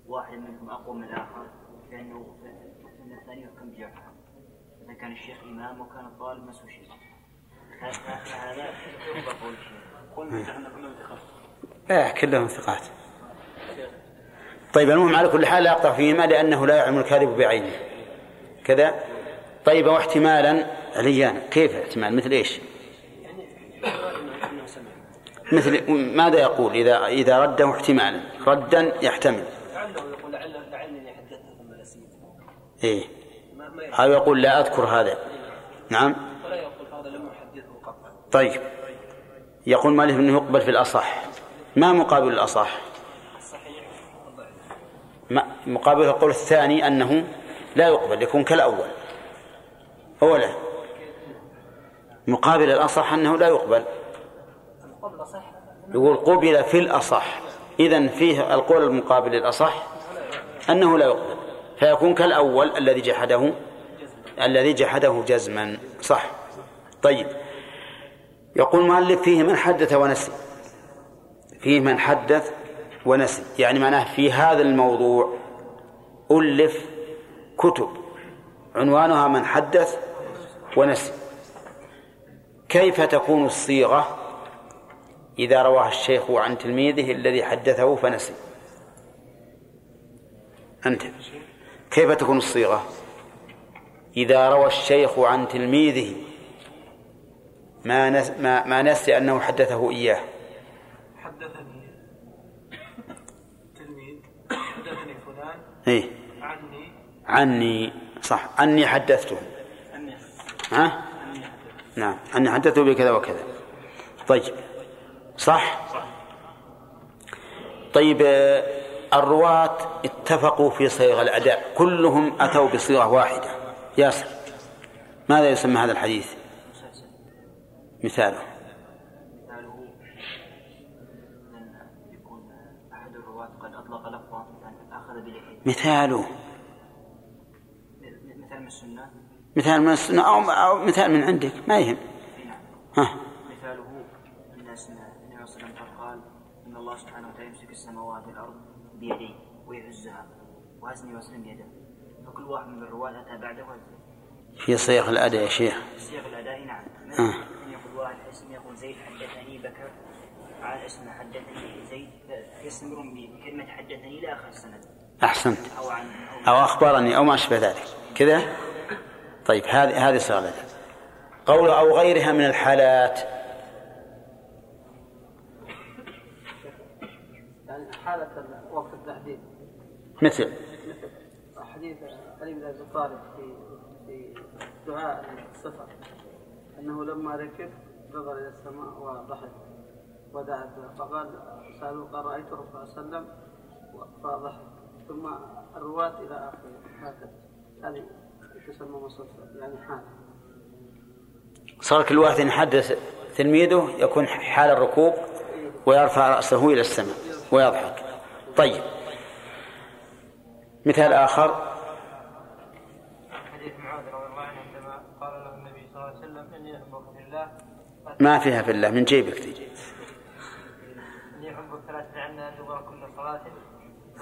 واحد منهم أقوى من الآخر فانه فإن الثاني يحكم بجرحه إذا كان الشيخ إمام وكان الطالب نفسه شيخ نحن كلهم ثقات. لا كلهم ثقات. طيب المهم على كل حال لا يقطع فيهما لأنه لا يعلم الكاذب بعينه. كذا؟ طيب واحتمالا عليان كيف احتمال مثل إيش؟ مثل ماذا يقول إذا إذا رده احتمالا؟ ردا يحتمل. لعله يقول لعل لعلني حدثت ثم نسيت إيه. أو يقول لا أذكر هذا. نعم. ولا يقول هذا لم قطعا طيب. يقول مالك إنه يقبل في الأصح. ما مقابل الأصح؟ ما مقابل القول الثاني أنه لا يقبل يكون كالأول. هو لا مقابل الأصح أنه لا يقبل. يقول قبل في الأصح. اذا فيه القول المقابل للأصح أنه لا يقبل فيكون كالأول الذي جحده. الذي جحده جزما. صح. طيب. يقول المؤلف فيه من حدث ونسي. فيه من حدث ونسي. يعني معناه في هذا الموضوع ألف كتب. عنوانها من حدث ونسي. كيف تكون الصيغة؟ إذا رواها الشيخ عن تلميذه الذي حدثه فنسي. أنت. كيف تكون الصيغة؟ إذا روى الشيخ عن تلميذه ما نس ما, ما نسي أنه حدثه إياه. حدثني تلميذ حدثني فلان. إيه. عني. عني صح. أني حدثته. أني ها؟ نعم. أني حدثته بكذا وكذا. طيب. صح. طيب آه، الرواة اتفقوا في صيغ الأداء. كلهم أتوا بصيغة واحدة. ياسر ماذا يسمى هذا الحديث؟ مثاله. مثاله. مثال من السنة مثال من السنة أو, أو مثال من عندك ما يهم. ها. مثاله أن النبي صلى الله عليه وسلم قال إن الله سبحانه وتعالى يمسك السماوات والأرض بيديه ويعزها وهز النبي صلى فكل واحد من الرواة أتى بعده في صيغ الأداء يا شيخ. صيغ الأداء نعم. آه. يقول واحد اسم يقول زيد حدثني بكر. على اسم حدثني زيد يستمرون بكلمة حدثني إلى آخر السند أحسنت. أو عن أو أخبرني أو ما أشبه ذلك. كذا؟ طيب هذه هذه صيغ الأداء. قول أو غيرها من الحالات. يعني حالة وقت التحديد. مثل. حديث علي بن ابي طالب في في دعاء السفر. أنه لما ركب نظر إلى السماء وضحك ودعا. فقال سألوه قال رأيت الرسول صلى الله عليه وسلم؟ فضحك. ثم الرواة إلى آخره. هكذا. هذه تسمى مسلسل يعني حال. صار كل واحد يحدث تلميذه يكون حال الركوب ويرفع رأسه إلى السماء ويضحك. طيب. مثال آخر حديث معاذ رضي الله عنه عندما قال له النبي صلى الله عليه وسلم اني امرك بالله ما فيها في الله من جيبك تجي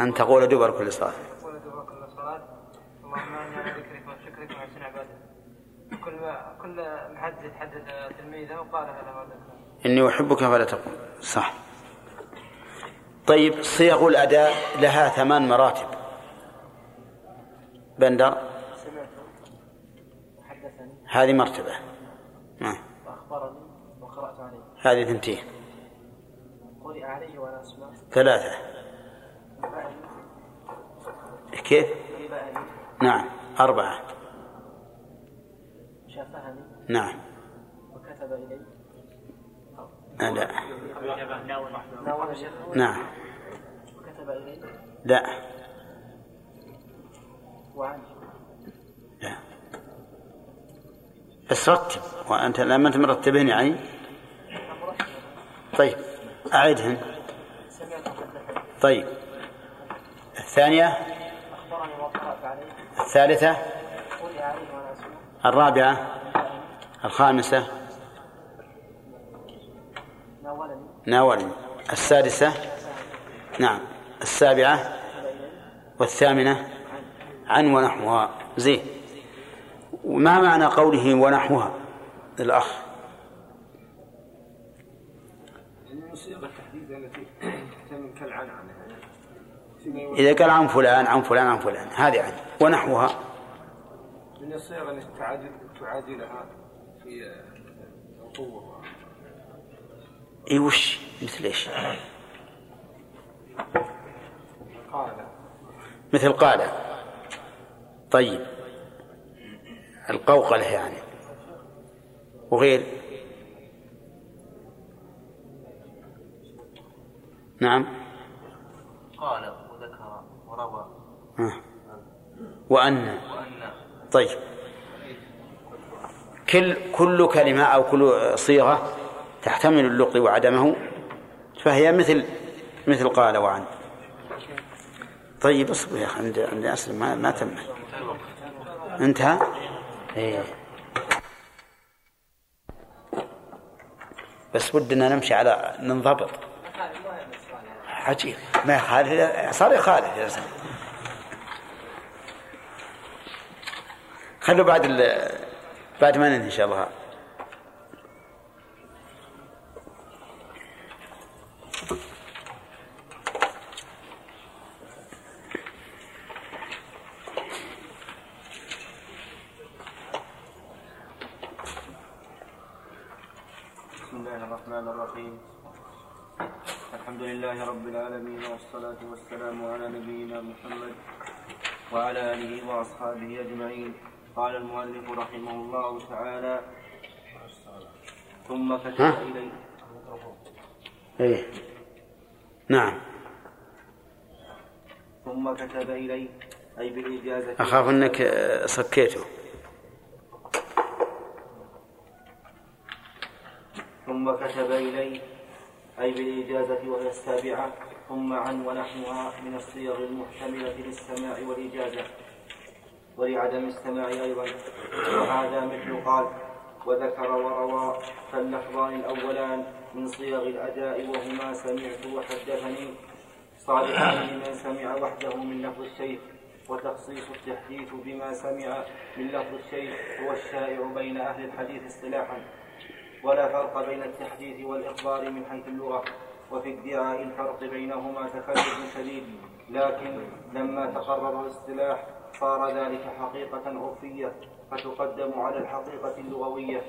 أن تقول دبر كل صلاة. تقول دبر كل كل ما كل محدث يتحدث تلميذه وقالها له هذا إني أحبك فلا تقول. صح. طيب صيغ الأداء لها ثمان مراتب. بندر. هذه مرتبة. نعم. وأخبرني وقرأت عليه هذه ثنتين. ثلاثة. كيف؟ نعم أربعة. شافهني؟ نعم. وكتب إلي؟ لا. شيخ نعم. وكتب إلي؟ لا. وعني لا. بس رتب وأنت لما أنت مرتبهن يعني؟ طيب وحدثني طيب الثانية الثالثة الرابعة الخامسة ناولني. السادسة نعم السابعة والثامنة عن ونحوها. زين وما معنى قوله ونحوها؟ الأخ من صيغ التحديد التي تحتمل كالعنعنة إذا قال عن فلان عن فلان عن فلان هذه عن ونحوها. من الصيغ التي تعادل تعادلها في القوة. إي وش؟ مثل إيش؟ قال. مثل قال. طيب. القوقلة يعني. وغير. نعم قال وذكر وروى آه. وأن. طيب. كل كل كلمة أو كل صيغة تحتمل اللقي وعدمه فهي مثل مثل قال وعن طيب اصبر يا أخي عندي عندي أسلم ما, ما تم. انتهى؟ إيه. بس ودنا نمشي على ننضبط. عجيب. ما يخالف صار يخالف يا زلمة. خلوا بعد ال... بعد ما ننهي إن شاء الله. بسم الله الرحمن الرحيم. الحمد لله رب العالمين والصلاة والسلام على نبينا محمد وعلى آله وأصحابه أجمعين. قال المؤلف رحمه الله تعالى. ثم كتب ها؟ إلي إيه. نعم. ثم كتب إلي أي بالإجازة. أخاف أنك آه، صكيته ثم كتب إلي أي بالإجازة وهي السابعة. ثم عن ونحوها من الصيغ المحتملة للسماع والإجازة. ولعدم السماع أيضا. وهذا مثل قال وذكر وروى فاللفظان الأولان من صيغ الأداء وهما سمعت وحدثني. صالحان لمن سمع وحده من لفظ الشيخ وتخصيص التحديث بما سمع من لفظ الشيخ هو الشائع بين أهل الحديث اصطلاحا. ولا فرق بين التحديث والإخبار من حيث اللغة. وفي ادعاء الفرق بينهما تكلف شديد. لكن لما تقرر الاصطلاح صار ذلك حقيقة عرفية فتقدم على الحقيقة اللغوية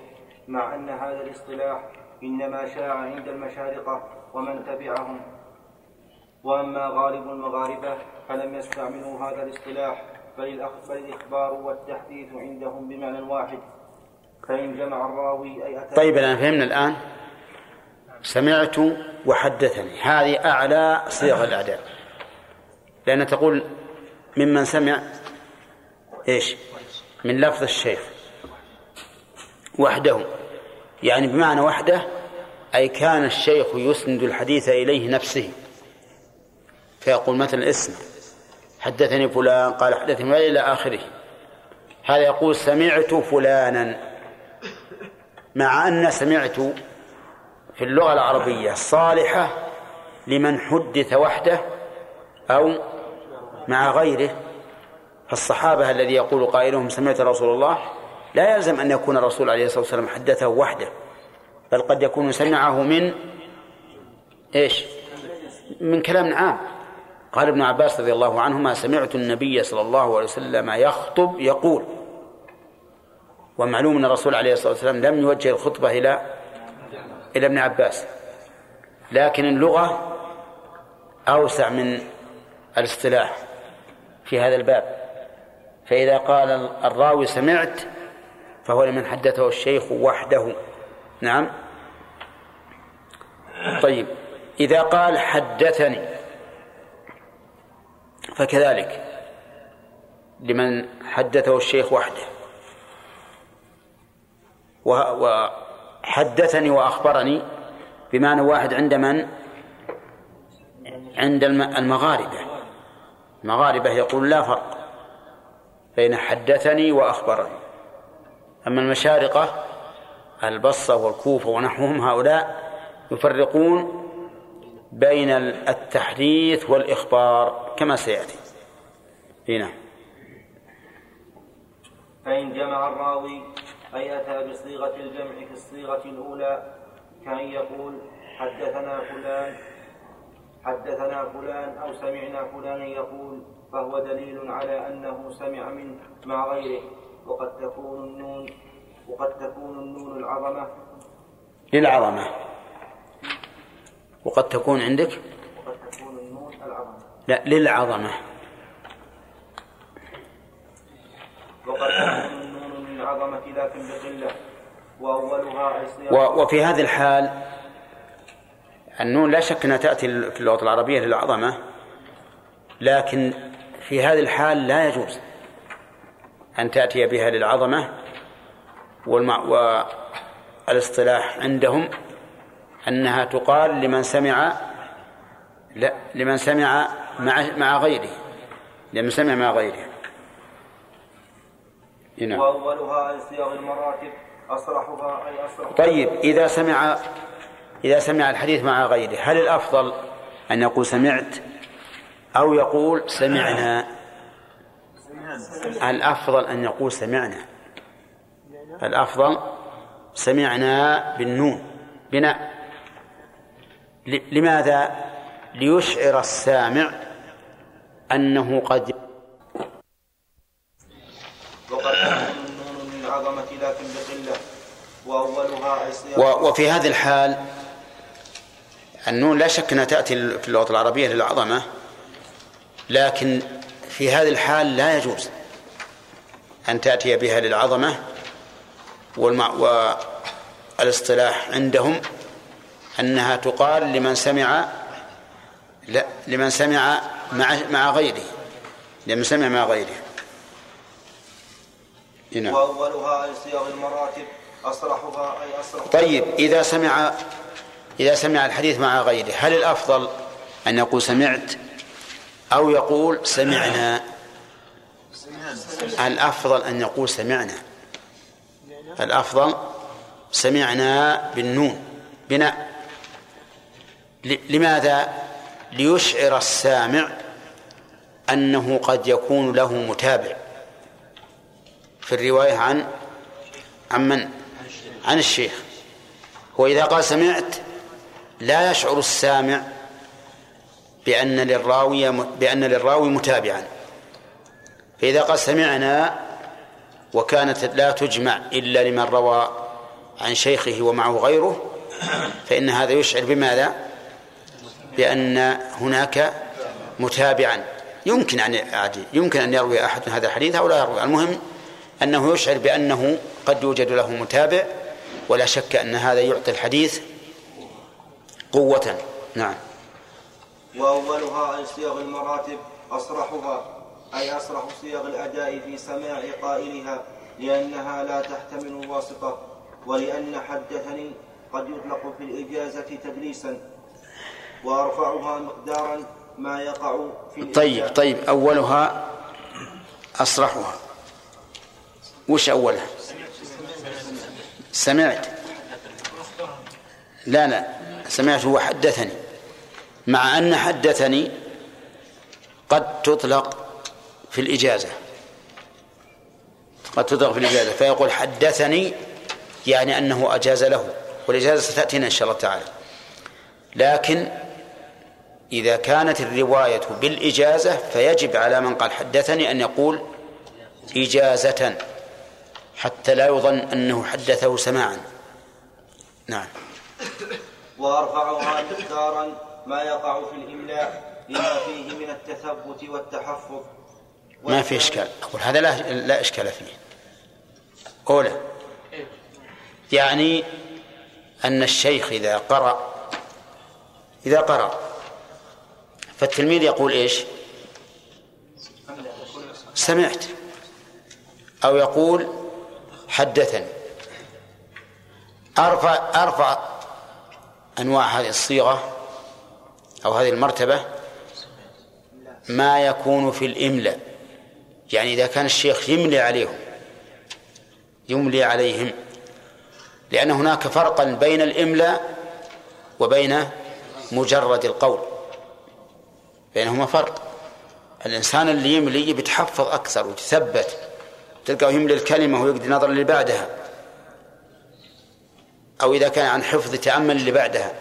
مع أن هذا الاصطلاح إنما شاع عند المشارقة ومن تبعهم. وأما غالب المغاربة فلم يستعملوا هذا الاصطلاح بل الإخبار والتحديث عندهم بمعنى واحد. فإن جمع الراوي أي أتى طيب الآن فهمنا الآن؟ سمعت وحدثني. هذه أعلى صيغ الاداء لأن تقول ممن سمع إيش؟ من لفظ الشيخ. وحده. يعني بمعنى وحده أي كان الشيخ يسند الحديث إليه نفسه. فيقول مثلا اسم. حدثني فلان قال حدثني فلان إلى آخره. هذا يقول سمعت فلانا. مع أن سمعت في اللغة العربية صالحة لمن حدث وحده أو مع غيره. فالصحابة الذي يقول قائلهم سمعت رسول الله لا يلزم أن يكون الرسول عليه الصلاة والسلام حدثه وحده بل قد يكون سمعه من إيش؟ من كلام عام قال ابن عباس رضي الله عنهما سمعت النبي صلى الله عليه وسلم يخطب يقول ومعلوم أن الرسول عليه الصلاة والسلام لم يوجه الخطبة إلى إلى ابن عباس لكن اللغة أوسع من الاصطلاح في هذا الباب فإذا قال الراوي سمعت فهو لمن حدثه الشيخ وحده. نعم. طيب. إذا قال حدثني فكذلك. لمن حدثه الشيخ وحده. وحدثني وأخبرني بمعنى واحد عند من؟ عند المغاربة. المغاربة يقول لا فرق. بين حدثني وأخبرني. أما المشارقة البصة والكوفة ونحوهم هؤلاء يفرقون بين التحديث والإخبار كما سيأتي. هنا فإن جمع الراوي أي أتى بصيغة الجمع في الصيغة الأولى كأن يقول حدثنا فلان حدثنا فلان أو سمعنا فلانا يقول فهو دليل على أنه سمع منه مع غيره. وقد تكون النون وقد تكون النون العظمة. للعظمة. وقد تكون عندك؟ وقد تكون النون العظمة. لا للعظمة. وقد تكون النون للعظمة لكن بقلة وأولها و... وفي هذه الحال النون لا شك أنها تأتي في اللغة العربية للعظمة لكن في هذه الحال لا يجوز أن تأتي بها للعظمة. والإصطلاح عندهم أنها تقال لمن سمع لا لمن سمع مع مع غيره لمن سمع مع غيره نعم وأولها صيغ المراتب أصرحها أي أصرح طيب إذا سمع إذا سمع الحديث مع غيره هل الأفضل أن يقول سمعت أو يقول سمعنا. الأفضل أن يقول سمعنا. الأفضل سمعنا بالنون. بناء لماذا؟ ليشعر السامع أنه قد وقد النون من لكن بقلة وأولها وفي هذه الحال النون لا شك أنها تأتي في اللغة العربية للعظمة. لكن في هذه الحال لا يجوز أن تأتي بها للعظمة. والاصطلاح عندهم أنها تقال لمن سمع لا لمن سمع مع مع غيره لمن سمع مع غيره نعم. وأولها أي صيغ المراتب أصرحها أي أصرح طيب إذا سمع إذا سمع الحديث مع غيره هل الأفضل أن يقول سمعت أو يقول سمعنا. الأفضل أن يقول سمعنا. الأفضل سمعنا بالنون. بناء لماذا؟ ليشعر السامع أنه قد يكون له متابع. في الرواية عن عن من؟ عن الشيخ. وإذا قال سمعت لا يشعر السامع بأن للراوي بأن للراوي متابعا. فإذا قال سمعنا وكانت لا تجمع إلا لمن روى عن شيخه ومعه غيره فإن هذا يشعر بماذا؟ بأن هناك متابعا. يمكن أن يمكن أن يروي أحد هذا الحديث أو لا يروي. المهم أنه يشعر بأنه قد يوجد له متابع ولا شك أن هذا يعطي الحديث قوة. نعم. وأولها أي صيغ المراتب أصرحها أي أصرح صيغ الأداء في سماع قائلها لأنها لا تحتمل الواسطة ولأن حدثني قد يطلق في الإجازة تدليسا وأرفعها مقدارا ما يقع في طيب طيب أولها أصرحها. وش أولها؟ سمعت. لا لا سمعته وحدثني مع أن حدثني قد تطلق في الإجازة. قد تطلق في الإجازة. فيقول حدثني يعني أنه أجاز له والإجازة ستأتينا إن شاء الله تعالى. لكن إذا كانت الرواية بالإجازة فيجب على من قال حدثني أن يقول إجازة حتى لا يظن أنه حدثه سماعا. نعم. وأرفعها مقدارا ما يقع في الإملاء لما فيه من التثبت والتحفظ. ما في إشكال. أقول هذا لا, لا إشكال فيه. أولى. يعني أن الشيخ إذا قرأ إذا قرأ فالتلميذ يقول إيش؟ سمعت. أو يقول حدثني. أرفع أرفع أنواع هذه الصيغة. أو هذه المرتبة ما يكون في الإملاء يعني إذا كان الشيخ يملي عليهم يملي عليهم لأن هناك فرقا بين الإملاء وبين مجرد القول. بينهما فرق. الإنسان اللي يملي بيتحفظ أكثر ويتثبت تلقاه يملي الكلمة ويقضي نظر اللي بعدها أو إذا كان عن حفظ يتأمل اللي بعدها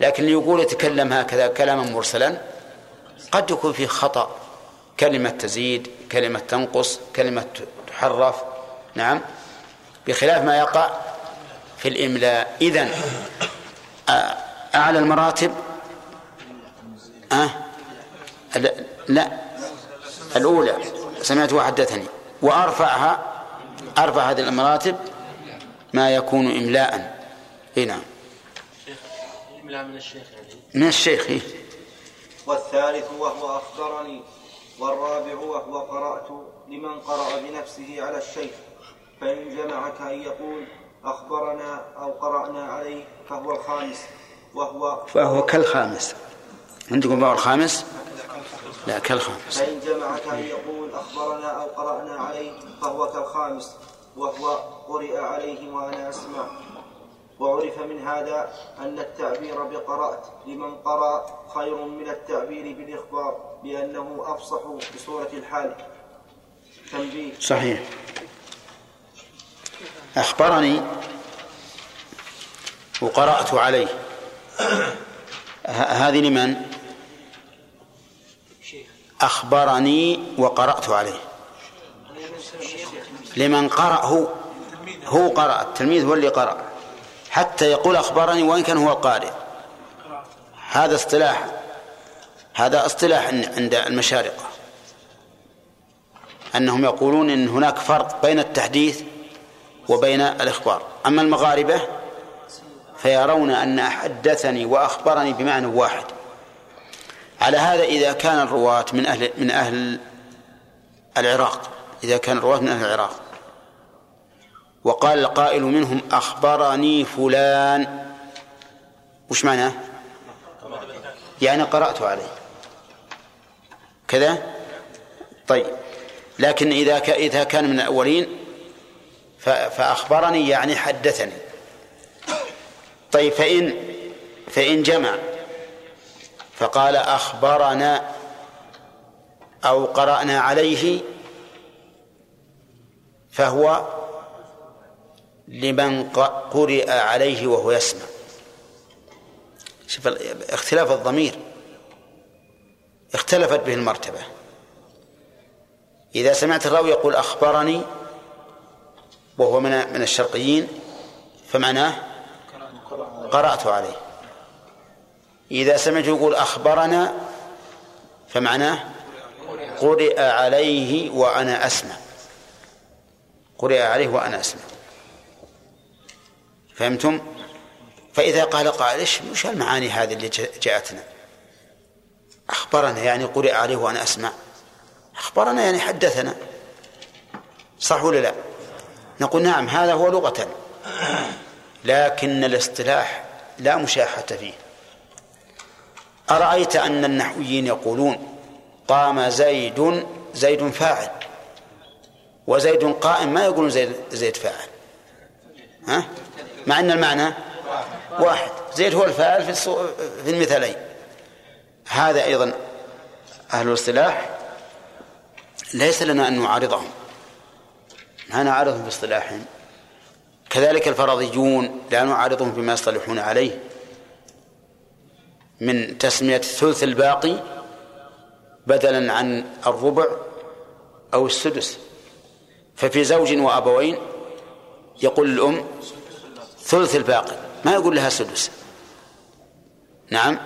لكن يقول يتكلم هكذا كلاما مرسلا قد يكون فيه خطأ. كلمة تزيد كلمة تنقص كلمة تحرف. نعم. بخلاف ما يقع في الإملاء. إذن أعلى المراتب؟ أه لا الأولى. سمعت وحدثني. وأرفعها أرفع هذه المراتب ما يكون إملاء. إيه إملاء من الشيخ يعني. من الشيخ إيه؟ والثالث وهو أخبرني والرابع وهو قرأت لمن قرأ بنفسه على الشيخ فإن جمع كأن يقول أخبرنا أو قرأنا عليه فهو الخامس وهو فهو كالخامس. عندكم فهو الخامس؟ لا كالخامس. فإن جمع كأن يقول أخبرنا أو قرأنا عليه فهو كالخامس وهو قرئ عليه وأنا أسمع. وعرف من هذا أن التعبير بقرأت لمن قرأ خير من التعبير بالإخبار لأنه أفصح بصورة الحال. تنبيه. صحيح. أخبرني وقرأت عليه. هذه لمن؟ أخبرني وقرأت عليه. لمن قرأ هو هو قرأ. التلميذ هو اللي قرأ. حتى يقول أخبرني وإن كان هو القارئ هذا اصطلاح. هذا اصطلاح عند المشارقة أنهم يقولون أن هناك فرق بين التحديث وبين الإخبار. أما المغاربة فيرون أن حدثني وأخبرني بمعنى واحد. على هذا إذا كان الرواة من أهل من أهل العراق. إذا كان الرواة من أهل العراق. وقال القائل منهم أخبرني فلان. وش معناه؟ يعني قرأت عليه. كذا؟ طيب. لكن إذا إذا كان من الأولين فأخبرني يعني حدثني. طيب فإن فإن جمع. فقال أخبرنا أو قرأنا عليه فهو لمن قرئ عليه وهو يسمع. شوف اختلاف الضمير. اختلفت به المرتبة. إذا سمعت الراوي يقول أخبرني وهو من من الشرقيين فمعناه قرأت عليه. إذا سمعت يقول أخبرنا فمعناه قرئ عليه وأنا أسمع. قرئ عليه وأنا أسمع. فهمتم؟ فإذا قال قائل إيش وش المعاني هذه اللي جاءتنا؟ أخبرنا يعني قرئ عليه وأنا أسمع. أخبرنا يعني حدثنا. صح ولا لا؟ نقول نعم هذا هو لغة. لكن الاصطلاح لا مشاحة فيه. أرأيت أن النحويين يقولون قام زيد زيد فاعل. وزيد قائم ما يقولون زيد زيد فاعل. ها؟ مع أن المعنى واحد. زيد هو الفاعل في في المثالين. هذا أيضا أهل الاصطلاح. ليس لنا أن نعارضهم. ما نعارضهم باصطلاحهم كذلك الفرضيون لا نعارضهم فيما يصطلحون عليه. من تسمية الثلث الباقي بدلا عن الربع أو السدس. ففي زوج وأبوين يقول الأم ثلث الباقي. ما يقول لها سدس. نعم.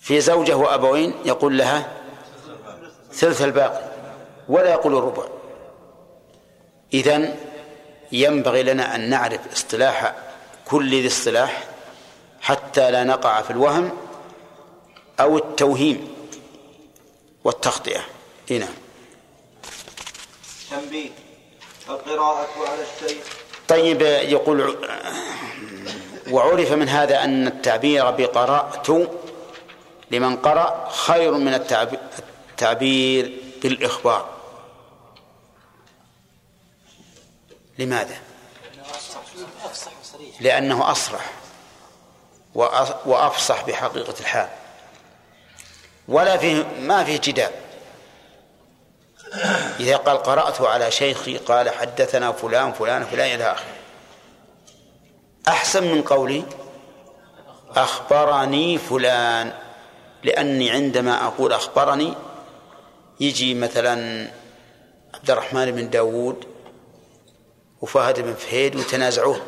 في زوجة وأبوين يقول لها ثلث الباقي ولا يقول الربع. إذن ينبغي لنا أن نعرف اصطلاح كل ذي اصطلاح حتى لا نقع في الوهم أو التوهيم والتخطئة. إيه نعم. تنبيه. القراءة على الشيخ. طيب يقول وعرف من هذا أن التعبير بقرأت لمن قرأ خير من التعبير, بالإخبار. لماذا؟ لأنه أصرح وأ- وأفصح بحقيقة الحال. ولا فيه ما فيه جدال. إذا قال قرأت على شيخي قال حدثنا فلان فلان فلان إلى آخره. أحسن من قولي أخبرني فلان لأني عندما أقول أخبرني يجي مثلا عبد الرحمن بن داود وفهد بن فهيد وتنازعوه.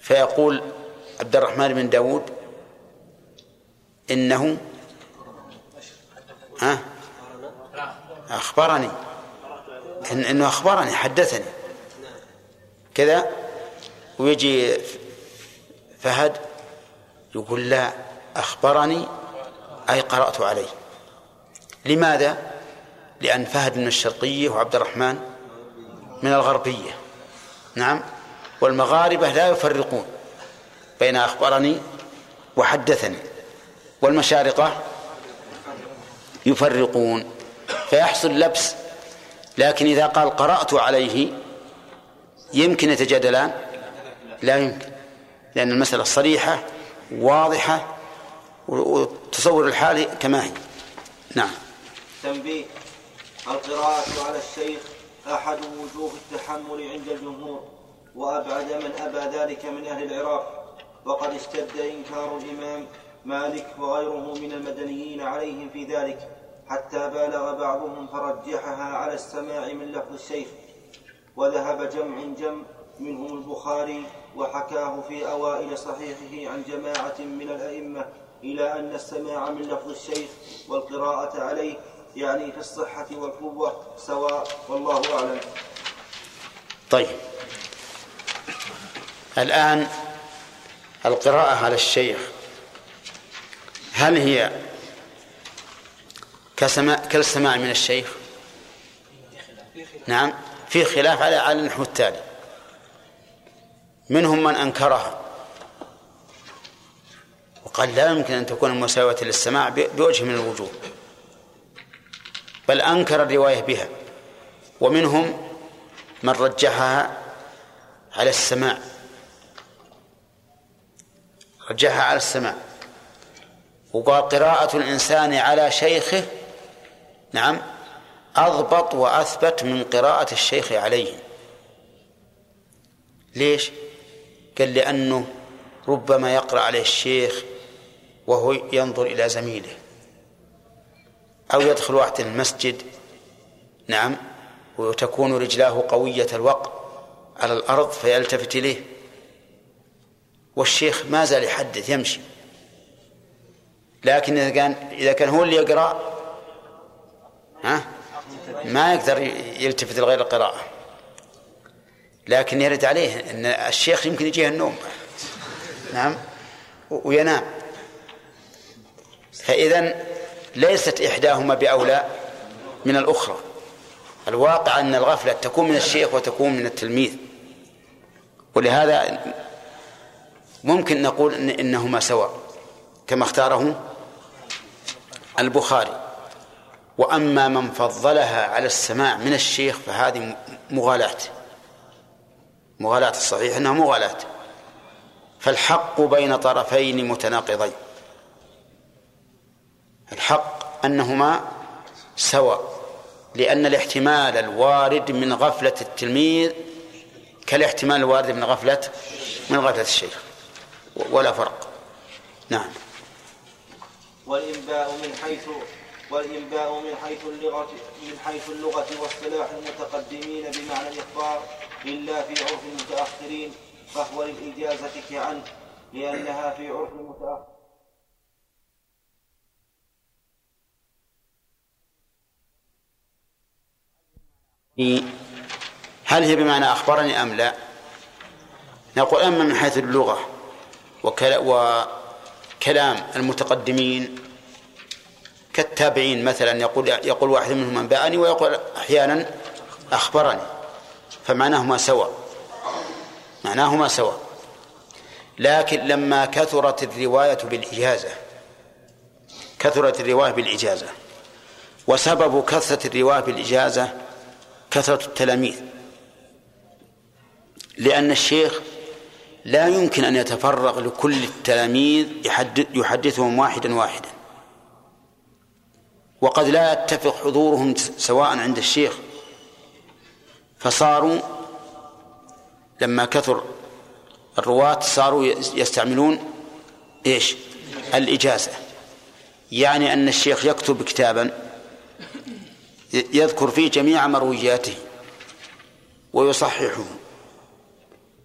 فيقول عبد الرحمن بن داود إنه ها؟ أخبرني. إن إنه أخبرني حدثني. كذا. ويجي فهد يقول لا أخبرني. أي قرأت عليه. لماذا؟ لأن فهد من الشرقية وعبد الرحمن من الغربية. نعم. والمغاربة لا يفرقون بين أخبرني وحدثني. والمشارقة يفرقون. فيحصل لبس. لكن إذا قال قرأت عليه يمكن يتجادلان؟ لا يمكن. لأن المسألة صريحة واضحة وتصور الحال كما هي. نعم. تنبيه. القراءة على الشيخ أحد وجوه التحمل عند الجمهور وأبعد من أبى ذلك من أهل العراق. وقد اشتد إنكار الإمام مالك وغيره من المدنيين عليهم في ذلك. حتى بالغ بعضهم فرجحها على السماع من لفظ الشيخ وذهب جمع جم منهم البخاري وحكاه في أوائل صحيحه عن جماعة من الأئمة إلى أن السماع من لفظ الشيخ والقراءة عليه يعني في الصحة والقوة سواء والله أعلم. طيب. الآن القراءة على الشيخ هل هي كسماع كالسماع من الشيخ. نعم. في خلاف على على النحو التالي. منهم من أنكرها وقال لا يمكن أن تكون المساواة للسماع بوجه من الوجوه. بل أنكر الرواية بها. ومنهم من رجحها على السماع. رجحها على السماع. وقال قراءة الإنسان على شيخه نعم أضبط وأثبت من قراءة الشيخ عليه ليش؟ قال لأنه ربما يقرأ عليه الشيخ وهو ينظر إلى زميله. أو يدخل واحد المسجد نعم وتكون رجلاه قوية الوقع على الأرض فيلتفت إليه. والشيخ ما زال يحدث يمشي. لكن إذا كان إذا كان هو اللي يقرأ ها؟ ما يقدر يلتفت لغير القراءة. لكن يرد عليه أن الشيخ يمكن يجيه النوم. نعم. وينام. فإذا ليست إحداهما بأولى من الأخرى. الواقع أن الغفلة تكون من الشيخ وتكون من التلميذ. ولهذا ممكن نقول إن إنهما سواء كما اختاره البخاري. وأما من فضلها على السماع من الشيخ فهذه مغالاة. مغالاة الصحيح أنها مغالاة. فالحق بين طرفين متناقضين. الحق أنهما سواء لأن الاحتمال الوارد من غفلة التلميذ كالاحتمال الوارد من غفلة من غفلة الشيخ. ولا فرق. نعم. والإنباء من حيث والإنباء من حيث اللغة من حيث اللغة واصطلاح المتقدمين بمعنى الإخبار إلا في عرف المتأخرين فهو للإجازة كعن لأنها في عرف المتأخر. هل هي بمعنى أخبرني أم لا؟ نقول أما من حيث اللغة وكلام المتقدمين كالتابعين مثلا يقول يقول واحد منهم أنبأني ويقول أحيانا أخبرني. فمعناهما سواء. معناهما سواء. لكن لما كثرت الرواية بالإجازة كثرت الرواية بالإجازة وسبب كثرة الرواية بالإجازة كثرة التلاميذ. لأن الشيخ لا يمكن أن يتفرغ لكل التلاميذ يحدثهم واحدا واحدا. وقد لا يتفق حضورهم سواء عند الشيخ. فصاروا لما كثر الرواة صاروا يستعملون إيش؟ الإجازة. يعني أن الشيخ يكتب كتابا يذكر فيه جميع مروياته ويصححه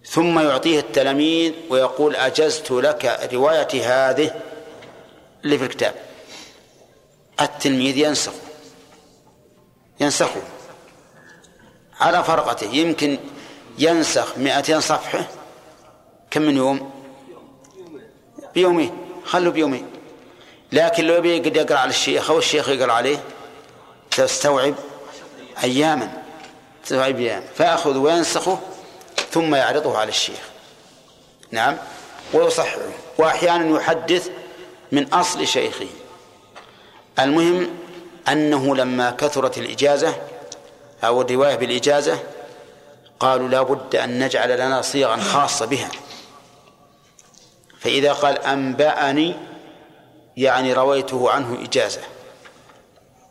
ثم يعطيه التلاميذ ويقول أجزت لك روايتي هذه اللي في الكتاب. التلميذ ينسخ. ينسخه على فرقته. يمكن ينسخ مئتين صفحة. كم من يوم؟ بيومين. خلوا بيومين. لكن لو قد يقرأ على الشيخ أو الشيخ يقرأ عليه تستوعب أياما. تستوعب أياما. فيأخذ وينسخه ثم يعرضه على الشيخ. نعم. ويصححه. وأحيانا يحدث من أصل شيخه. المهم أنه لما كثرت الإجازة أو الرواية بالإجازة قالوا لا بد أن نجعل لنا صيغا خاصة بها. فإذا قال أنبأني يعني رويته عنه إجازة.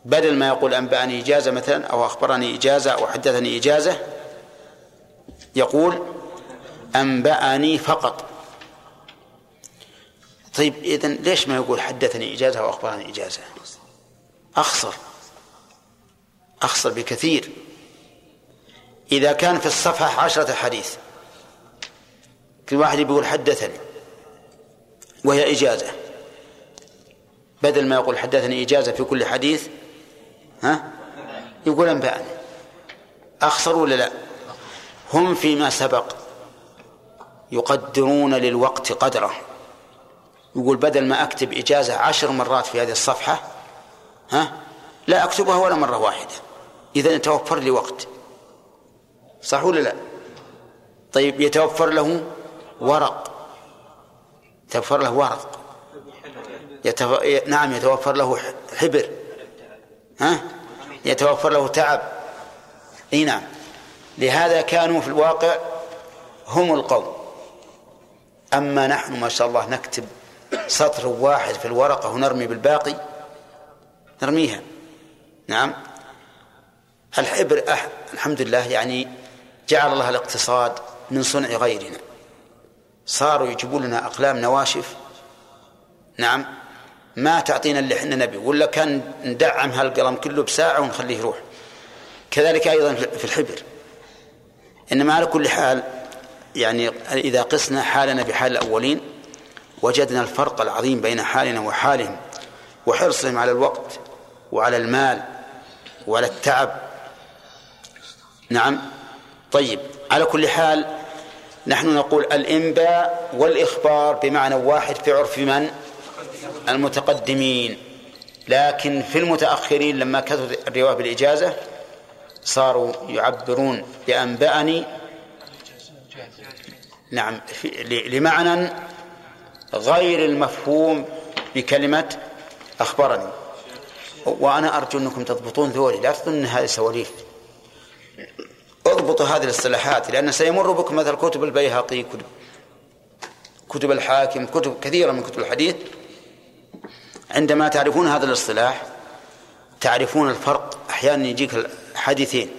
بدل ما يقول أنبأني إجازة مثلا أو أخبرني إجازة أو حدثني إجازة يقول أنبأني فقط. طيب إذن ليش ما يقول حدثني إجازة أو أخبرني إجازة؟ أخسر أخسر بكثير. إذا كان في الصفحة عشرة حديث كل واحد يقول حدثني وهي إجازة. بدل ما يقول حدثني إجازة في كل حديث ها؟ يقول أنبأني. أخسر ولا لا؟ هم فيما سبق يقدرون للوقت قدره. يقول بدل ما أكتب إجازة عشر مرات في هذه الصفحة ها؟ لا أكتبها ولا مرة واحدة. إذا يتوفر لي وقت. صح ولا لا؟ طيب يتوفر له ورق. يتوفر له ورق. يتف... نعم يتوفر له حبر. ها؟ يتوفر له تعب. إي نعم. لهذا كانوا في الواقع هم القوم. أما نحن ما شاء الله نكتب سطر واحد في الورقة ونرمي بالباقي. نرميها نعم. الحبر أح... الحمد لله يعني جعل الله الاقتصاد من صنع غيرنا. صاروا يجيبون لنا أقلام نواشف. نعم. ما تعطينا اللي إحنا نبي. ولا كان ندعم هالقلم كله بساعة ونخليه يروح. كذلك أيضا في الحبر. إنما على كل حال يعني إذا قسنا حالنا بحال الأولين وجدنا الفرق العظيم بين حالنا وحالهم وحرصهم على الوقت وعلى المال وعلى التعب. نعم. طيب على كل حال نحن نقول الإنباء والإخبار بمعنى واحد في عرف من؟ المتقدمين. لكن في المتأخرين لما كثرت الرواية بالإجازة صاروا يعبرون بأنبأني. نعم لمعنى غير المفهوم بكلمة أخبرني. وأنا أرجو أنكم تضبطون ذولي لا تظن هذه سواليف. اضبطوا هذه الاصطلاحات لأن سيمر بكم مثل كتب البيهقي كتب, كتب الحاكم كتب كثيرة من كتب الحديث. عندما تعرفون هذا الاصطلاح تعرفون الفرق أحيانا يجيك حديثين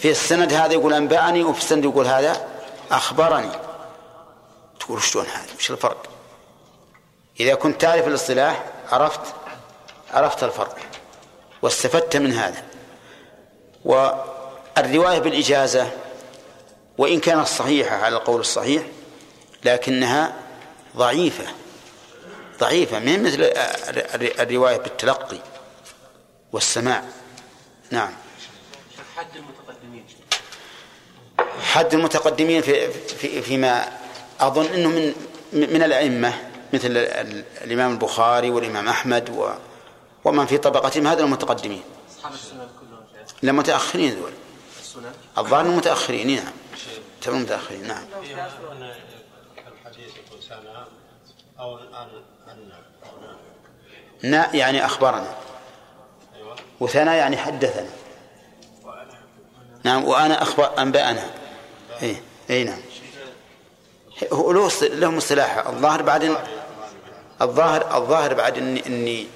في السند هذا يقول أنبأني وفي السند يقول هذا أخبرني. تقول شلون هذا؟ وش الفرق؟ إذا كنت تعرف الاصطلاح عرفت عرفت الفرق واستفدت من هذا. والرواية بالإجازة وإن كانت صحيحة على القول الصحيح لكنها ضعيفة ضعيفة من مثل الرواية بالتلقي والسماع. نعم. حد المتقدمين. حد المتقدمين في في فيما أظن أنه من من الأئمة مثل الإمام البخاري والإمام أحمد و ومن في طبقتهم هذا المتقدمين. أصحاب السنن كلهم شيخ. لا متأخرين ذول الظاهر المتأخرين نعم. ترى المتأخرين نعم. أو نعم نا يعني أخبرنا. أيوه. وثنى يعني حدثنا. نعم وأنا أخبر أنبأنا. إي إي نعم. هو لهم اصطلاح. الظاهر بعد الظاهر الظاهر بعد إني إني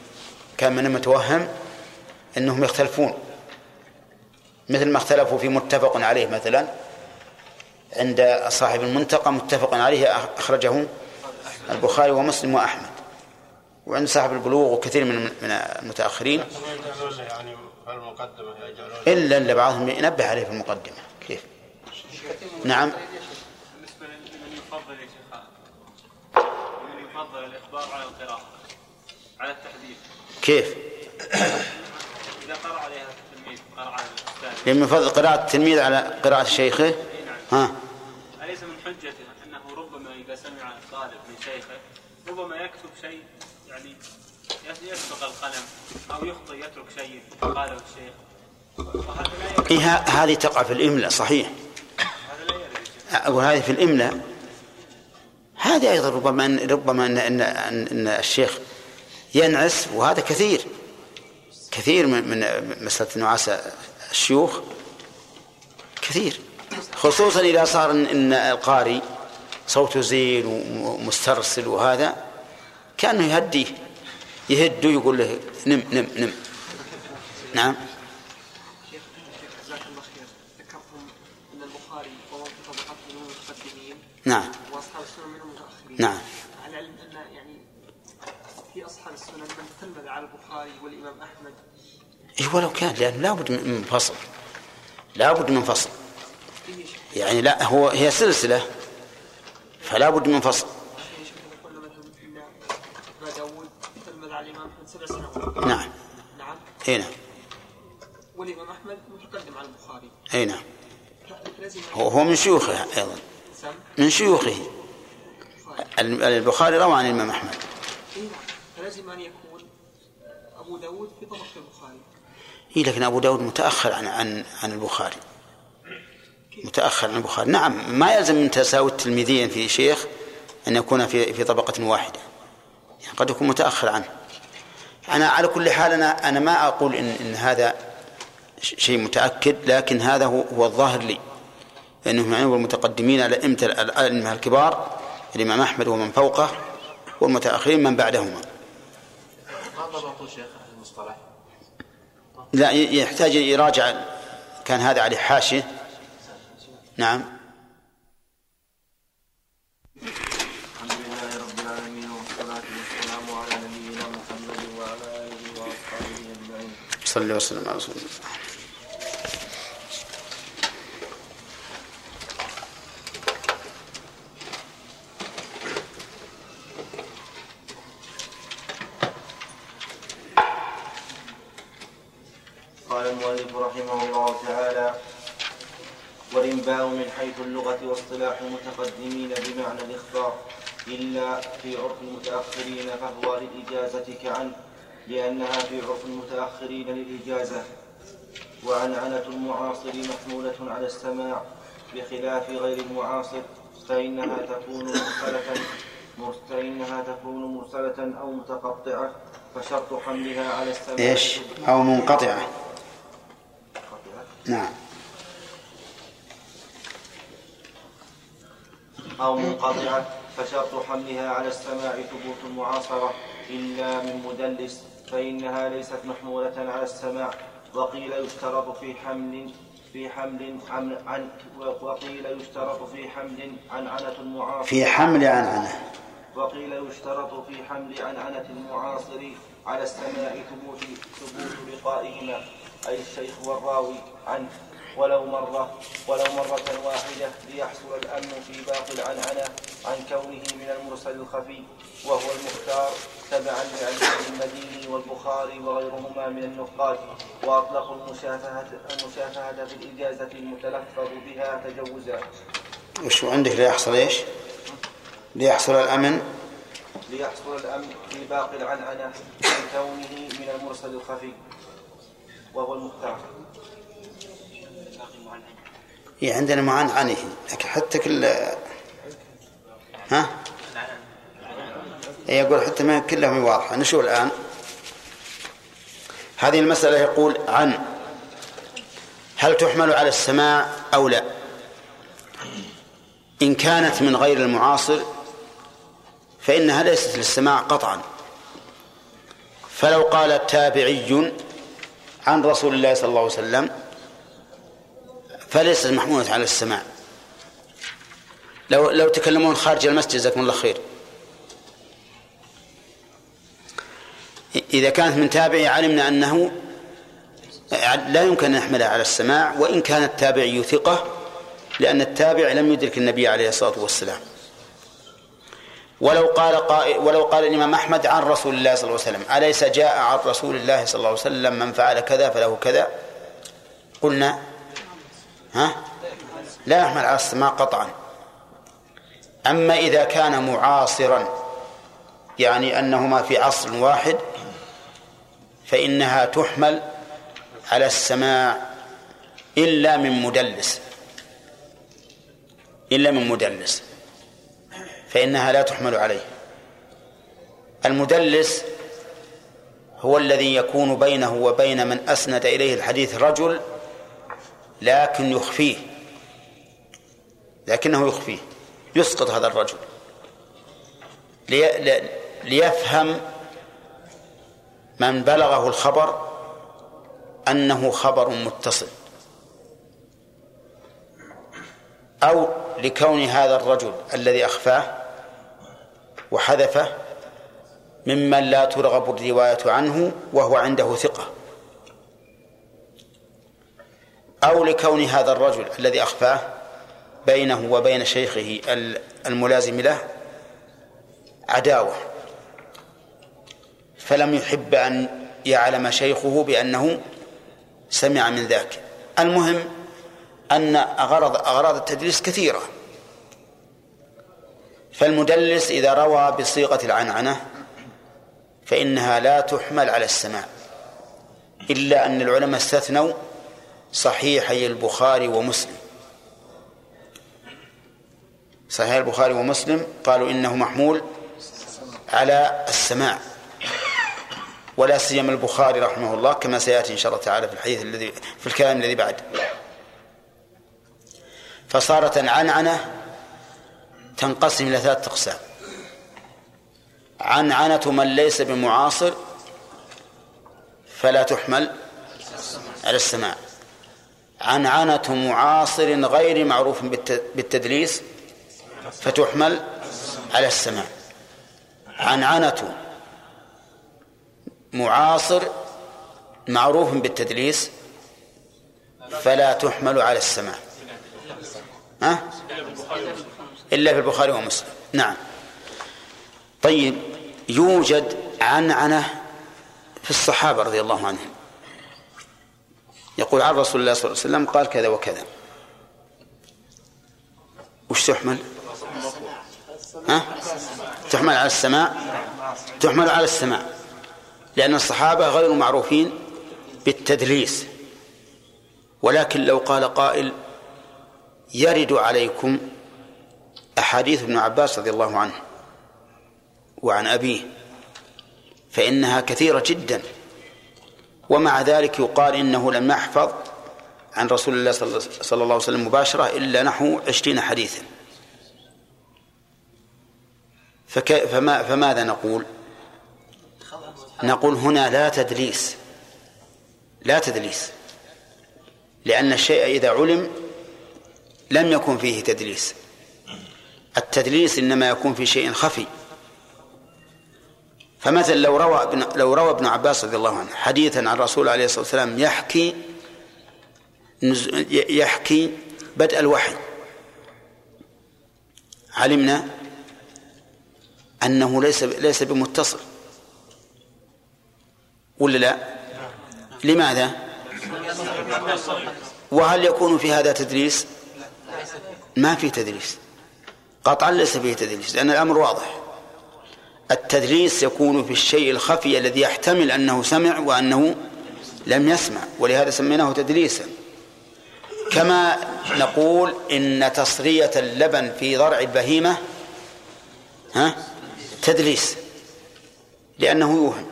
كان من المتوهم أنهم يختلفون مثل ما اختلفوا في متفق عليه مثلا عند صاحب المنتقى متفق عليه أخرجه البخاري ومسلم وأحمد. وعند صاحب البلوغ وكثير من من المتأخرين. إلا أن بعضهم ينبه عليه في المقدمة. كيف؟ نعم. بالنسبة لمن يفضل يا شيخ من يفضل الإخبار على كيف؟ إذا قرأ عليها التلميذ قرأ على الأستاذ. لأن من فضل قراءة التلميذ على قراءة شيخه؟ ها؟ أليس من حجته أنه ربما إذا سمع الطالب من شيخه ربما يكتب شيء يعني يسبق القلم أو يخطئ يترك شيء قاله الشيخ. إيه هذه تقع في الإملاء صحيح. وهذه في الإملاء هذه أيضا ربما أن ربما أن, أن, أن الشيخ ينعس وهذا كثير. كثير من من مسألة نعاس الشيوخ. كثير. خصوصا إذا صار إن, القارئ صوته زين ومسترسل وهذا كأنه يهديه يهده يقول له نم نم نم. نعم. شيخ شيخ جزاك الله خير ذكرتم ان البخاري ومن في طبقته من المتقدمين نعم واصحاب السنن من المتاخرين نعم على العلم ان يعني في اصحاب السنن من تلمذ على البخاري والإمام أحمد؟ إيه ولو كان لأنه لابد من فصل. لابد من فصل. يعني لا هو هي سلسلة فلا بد من فصل. نعم. نعم. اي نعم. والإمام أحمد متقدم على البخاري. اي نعم. هو هو من شيوخه أيضا. من شيوخه. ال- البخاري روى عن الإمام أحمد. اي نعم. فلازم أن يكون داود في طبقه البخاري. اي لكن أبو داود متأخر عن عن عن البخاري. متأخر عن البخاري. نعم ما يلزم من تساوي التلميذين في شيخ أن يكون في في طبقة واحدة. يعني قد يكون متأخر عنه. أنا على كل حال أنا أنا ما أقول ان إن هذا شيء متأكد لكن هذا هو هو الظاهر لي. لانهم يعني المتقدمين على الائمه الأئمة الكبار الإمام أحمد ومن فوقه والمتأخرين من بعدهما. ما ضبطوا شيخ لا يحتاج يراجع. كان هذا عليه حاشية. نعم. الحمد لله رب العالمين والصلاة والسلام على نبينا محمد وعلى آله وأصحابه أجمعين. صلى الله وسلم. على رسول الله قال المؤلف رحمه الله تعالى والإنباء من حيث اللغة واصطلاح المتقدمين بمعنى الإخبار إلا في عرف المتأخرين فهو للإجازة كعن لأنها في عرف المتأخرين للإجازة. وعنعنة المعاصر محمولة على السماع بخلاف غير المعاصر فإنها تكون مرسلة فإنها تكون مرسلة أو متقطعة فشرط حملها على السماع إيش؟ أو منقطعة. نعم. أو منقطعة فشرط حملها على السماع ثبوت المعاصرة إلا من مدلس فإنها ليست محمولة على السماع. وقيل يشترط في حمل في حمل عن, عن وقيل يشترط في حمل عنعنة المعاصر. في حمل عنعنة وقيل يشترط في حمل عنعنة المعاصر على السماع ثبوت ثبوت لقائهما. أي الشيخ والراوي عنه ولو مرة ولو مرة واحدة ليحصل الأمن في باقي العنعنة عن كونه من المرسل الخفي وهو المختار تبعا لعلي المديني والبخاري وغيرهما من النقاد وأطلقوا المشافهة المشافهة في الإجازة المتلفظ بها تجوزا. وش عندك ليحصل إيش؟ ليحصل الأمن ليحصل الأمن في باقي العنعنة عن كونه من المرسل الخفي وهو المختار. هي عندنا معنعنه لكن حتى كل ها؟ يقول حتى ما كلها واضحة. نشوف الآن. هذه المسألة يقول عن هل تحمل على السماع أو لا؟ إن كانت من غير المعاصر فإنها ليست للسماع قطعا. فلو قال تابعي عن رسول الله صلى الله عليه وسلم فليست محمولة على السماع لو لو تكلمون خارج المسجد جزاكم الله خير. إذا كانت من تابعي علمنا أنه لا يمكن أن نحملها على السماع وإن كان التابعي ثقة لأن التابع لم يدرك النبي عليه الصلاة والسلام. ولو قال قائل ولو قال الإمام أحمد عن رسول الله صلى الله عليه وسلم أليس جاء عن رسول الله صلى الله عليه وسلم من فعل كذا فله كذا؟ قلنا ها؟ لا يحمل على السماع قطعا. أما إذا كان معاصرا يعني أنهما في عصر واحد فإنها تحمل على السماع إلا من مدلس. إلا من مدلس. فإنها لا تحمل عليه. المدلس هو الذي يكون بينه وبين من أسند إليه الحديث رجل لكن يخفيه. لكنه يخفيه. يسقط هذا الرجل. لي ليفهم من بلغه الخبر أنه خبر متصل. أو لكون هذا الرجل الذي أخفاه وحذفه ممن لا ترغب الرواية عنه وهو عنده ثقة. أو لكون هذا الرجل الذي أخفاه بينه وبين شيخه الملازم له عداوة. فلم يحب أن يعلم شيخه بأنه سمع من ذاك. المهم أن أغراض أغراض التدليس كثيرة. فالمدلس إذا روى بصيغة العنعنة فإنها لا تحمل على السماع إلا أن العلماء استثنوا صحيحي البخاري ومسلم. صحيح البخاري ومسلم قالوا إنه محمول على السماع ولا سيما البخاري رحمه الله كما سيأتي إن شاء الله تعالى في الحديث الذي في الكلام الذي بعد. فصارت العنعنة تنقسم إلى ثلاثة أقسام. عنعنة من ليس بمعاصر فلا تحمل على السماع. عنعنة معاصر غير معروف بالتدليس فتحمل على السماع عنعنة معاصر معروف بالتدليس فلا تحمل على السماع ها؟ إلا في البخاري ومسلم. نعم. طيب يوجد عنعنة في الصحابة رضي الله عنهم. يقول عن رسول الله صلى الله عليه وسلم قال كذا وكذا. وش تحمل؟ ها؟ تحمل على السماع تحمل على السماع لأن الصحابة غير معروفين بالتدليس. ولكن لو قال قائل يرد عليكم أحاديث ابن عباس رضي الله عنه وعن أبيه فإنها كثيرة جدا. ومع ذلك يقال إنه لم يحفظ عن رسول الله صلى الله عليه وسلم مباشرة إلا نحو عشرين حديثا. فما... فماذا نقول؟ نقول هنا لا تدليس. لا تدليس. لأن الشيء إذا علم لم يكن فيه تدليس. التدليس إنما يكون في شيء خفي. فمثلا لو روى ابن لو روى ابن عباس رضي الله عنه حديثا عن الرسول عليه الصلاة والسلام يحكي يحكي بدء الوحي علمنا أنه ليس ليس بمتصل ولا لا؟ لماذا؟ وهل يكون في هذا تدريس؟ ما في تدريس قطعا ليس فيه تدريس لأن الأمر واضح التدريس يكون في الشيء الخفي الذي يحتمل أنه سمع وأنه لم يسمع ولهذا سميناه تدريسا كما نقول إن تصرية اللبن في ضرع البهيمة ها تدليس لأنه يوهم.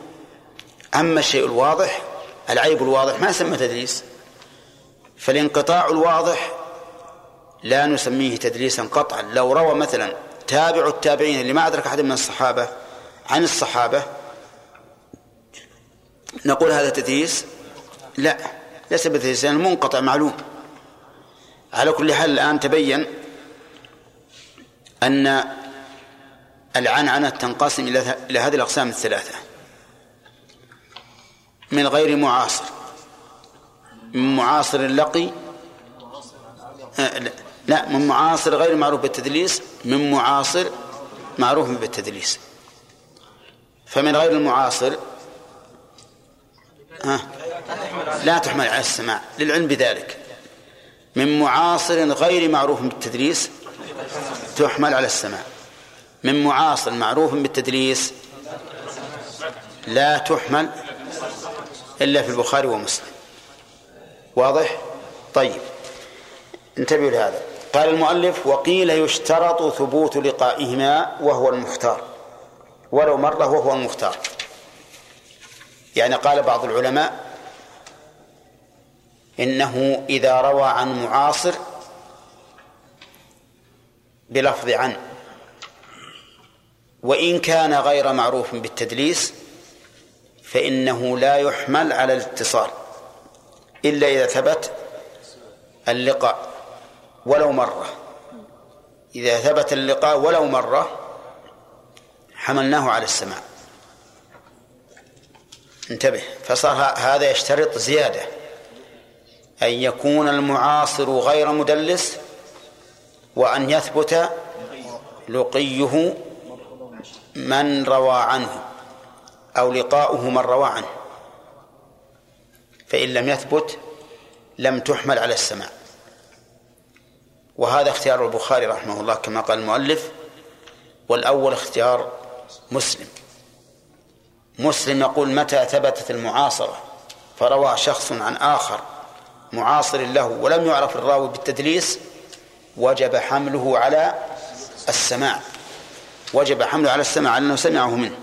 أما الشيء الواضح العيب الواضح ما يسمى تدليس. فالانقطاع الواضح لا نسميه تدليسا قطعا. لو روى مثلا تابع التابعين اللي ما أدرك أحد من الصحابة عن الصحابة. نقول هذا تدليس لا ليس بتدليس لأنه منقطع معلوم. على كل حال الآن تبين أن العنعنة تنقسم إلى هذه الأقسام الثلاثة. من غير معاصر. من معاصر اللقي آه، لا من معاصر غير معروف بالتدليس من معاصر معروف بالتدليس. فمن غير المعاصر ها لا تحمل على السماع للعلم بذلك. من معاصر غير معروف بالتدليس تحمل على السماع من معاصر معروف بالتدليس لا تحمل إلا في البخاري ومسلم. واضح؟ طيب. انتبهوا لهذا. قال المؤلف وقيل يشترط ثبوت لقائهما وهو المختار. ولو مرة وهو المختار يعني قال بعض العلماء إنه إذا روى عن معاصر بلفظ عن وإن كان غير معروف بالتدليس فإنه لا يحمل على الاتصال إلا إذا ثبت اللقاء ولو مرة. إذا ثبت اللقاء ولو مرة حملناه على السماع انتبه فصار هذا يشترط زيادة. أن يكون المعاصر غير مدلس وأن يثبت لقيه من روى عنه أو لقاؤه من روى عنه. فإن لم يثبت لم تحمل على السماع وهذا اختيار البخاري رحمه الله كما قال المؤلف. والأول اختيار مسلم. مسلم يقول متى ثبتت المعاصرة؟ فروى شخص عن آخر معاصر له ولم يعرف الراوي بالتدليس وجب حمله على السماع. وجب حمله على السماع لأنه سمعه منه.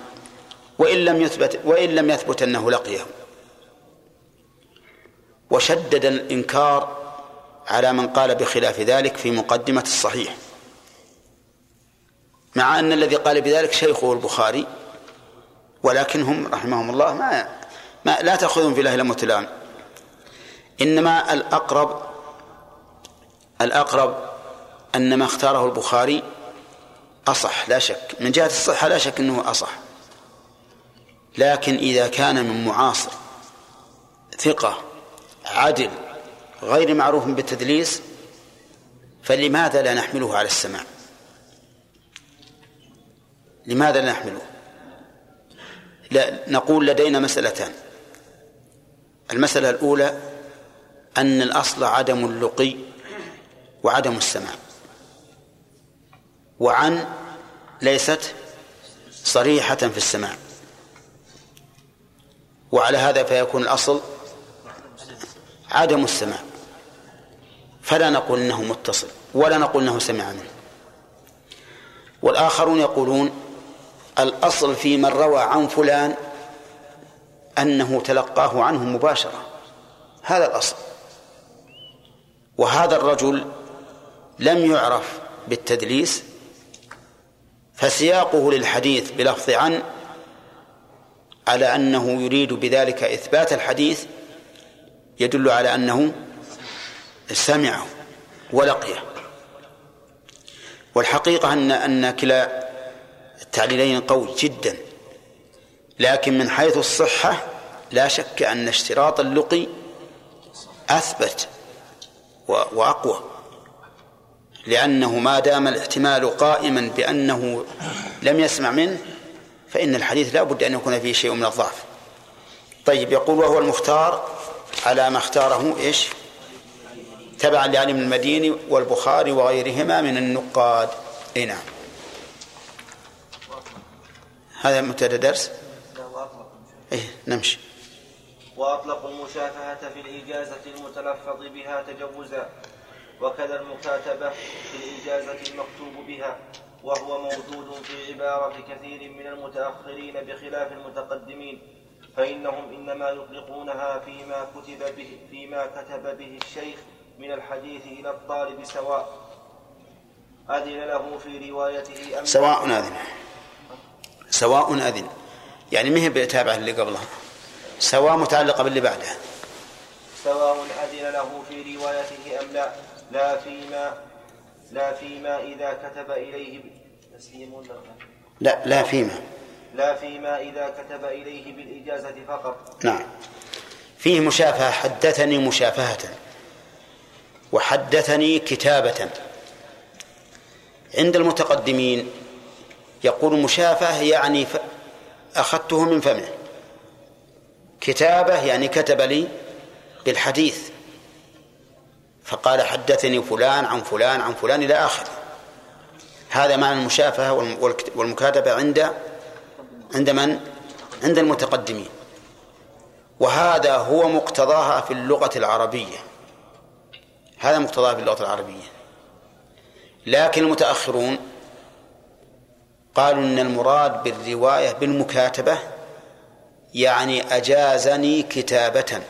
وإن لم يثبت وإن لم يثبت أنه لقيه. وشدد الإنكار على من قال بخلاف ذلك في مقدمة الصحيح. مع أن الذي قال بذلك شيخه البخاري ولكنهم رحمهم الله ما, ما لا تأخذهم في الله لم تلام إنما الأقرب الأقرب أن ما اختاره البخاري أصح لا شك. من جهة الصحة لا شك أنه أصح. لكن إذا كان من معاصر ثقة عدل غير معروف بالتدليس فلماذا لا نحمله على السماع لماذا لا نحمله؟ لا نقول لدينا مسألتان. المسألة الأولى أن الأصل عدم اللقي وعدم السماع. وعن ليست صريحة في السماع. وعلى هذا فيكون الأصل عدم السماع. فلا نقول إنه متصل ولا نقول إنه سمع منه. والآخرون يقولون الأصل في من روى عن فلان أنه تلقاه عنه مباشرة. هذا الأصل. وهذا الرجل لم يعرف بالتدليس فسياقه للحديث بلفظ عن على أنه يريد بذلك إثبات الحديث يدل على أنه سمعه ولقيه. والحقيقة أن أن كلا التعليلين قوي جدا. لكن من حيث الصحة لا شك أن اشتراط اللقي أثبت وأقوى. لأنه ما دام الاحتمال قائما بأنه لم يسمع منه فإن الحديث لا بد أن يكون فيه شيء من الضعف. طيب يقول وهو المختار على ما اختاره إيش؟ تبعا لعلم المديني والبخاري وغيرهما من النقاد. اي نعم. هذا مبتدا درس؟ إيه نمشي. وأطلقوا المشافهة في الإجازة المتلفظ بها تجوزا وكذا المكاتبة في الإجازة المكتوب بها وهو موجود في عبارة كثير من المتأخرين بخلاف المتقدمين فإنهم إنما يطلقونها فيما كتب به فيما كتب به الشيخ من الحديث إلى الطالب سواء. أذن له في روايته أم سواء أذن. سواء أذن. يعني ما هي بتابعة اللي قبلها؟ سواء متعلقة باللي بعدها. سواء أذن له في روايته أم لا لا فيما لا فيما إذا كتب إليه تسليم لا لا فيما. لا فيما إذا كتب إليه بالإجازة فقط. نعم. فيه مشافهة حدثني مشافهة. وحدثني كتابة. عند المتقدمين يقول مشافهة يعني أخذته من فمه. كتابة يعني كتب لي بالحديث. فقال حدثني فلان عن فلان عن فلان إلى آخره. هذا معنى المشافهة والمكاتبة عند عند من؟ عند المتقدمين. وهذا هو مقتضاها في اللغة العربية. هذا مقتضاها في اللغة العربية. لكن المتأخرون قالوا إن المراد بالرواية بالمكاتبة يعني أجازني كتابة.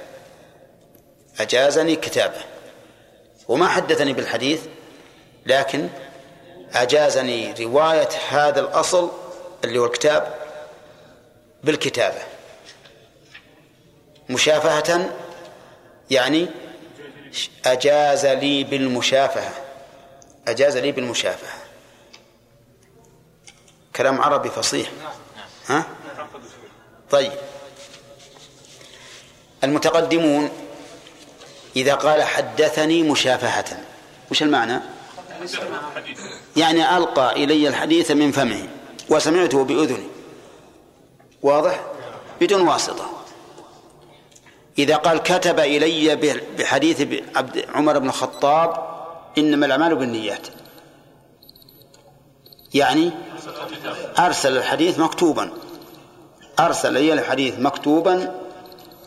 أجازني كتابة. وما حدثني بالحديث لكن أجازني رواية هذا الأصل اللي هو الكتاب بالكتابة. مشافهة يعني أجاز لي بالمشافهة. أجاز لي بالمشافهة. كلام عربي فصيح. ها؟ طيب. المتقدمون إذا قال حدثني مشافهة. وش المعنى؟ يعني ألقى إلي الحديث من فمه وسمعته بأذني واضح؟ بدون واسطة. إذا قال كتب إلي بحديث عبد عمر بن الخطاب إنما الأعمال بالنيات. يعني أرسل الحديث مكتوبا. أرسل إلي الحديث مكتوبا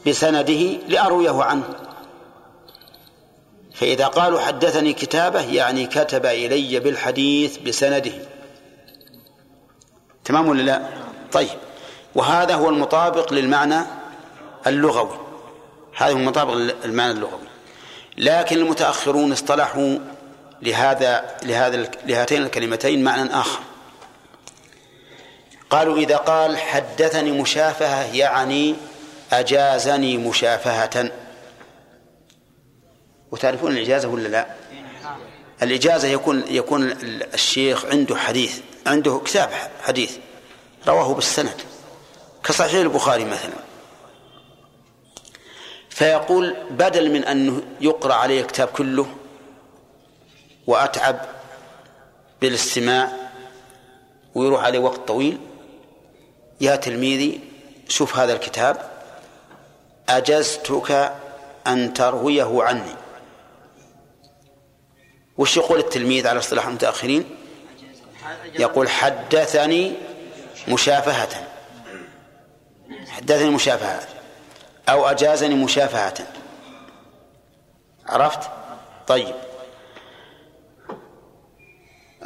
بسنده لأرويه عنه. فإذا قالوا حدثني كتابة يعني كتب إلي بالحديث بسنده. تمام ولا لا؟ طيب. وهذا هو المطابق للمعنى اللغوي. هذا هو المطابق للمعنى اللغوي. لكن المتأخرون اصطلحوا لهذا لهذا لهاتين الكلمتين معنى آخر. قالوا إذا قال حدثني مشافهة يعني أجازني مشافهة وتعرفون الإجازة ولا لا؟ الإجازة يكون يكون الشيخ عنده حديث عنده كتاب حديث رواه بالسند كصحيح البخاري مثلا فيقول بدل من أن يقرأ عليه الكتاب كله وأتعب بالاستماع ويروح عليه وقت طويل يا تلميذي شوف هذا الكتاب. أجزتك أن ترويه عني. وش يقول التلميذ على اصطلاح المتأخرين؟ يقول حدثني مشافهة. حدثني مشافهة. أو أجازني مشافهة. عرفت؟ طيب.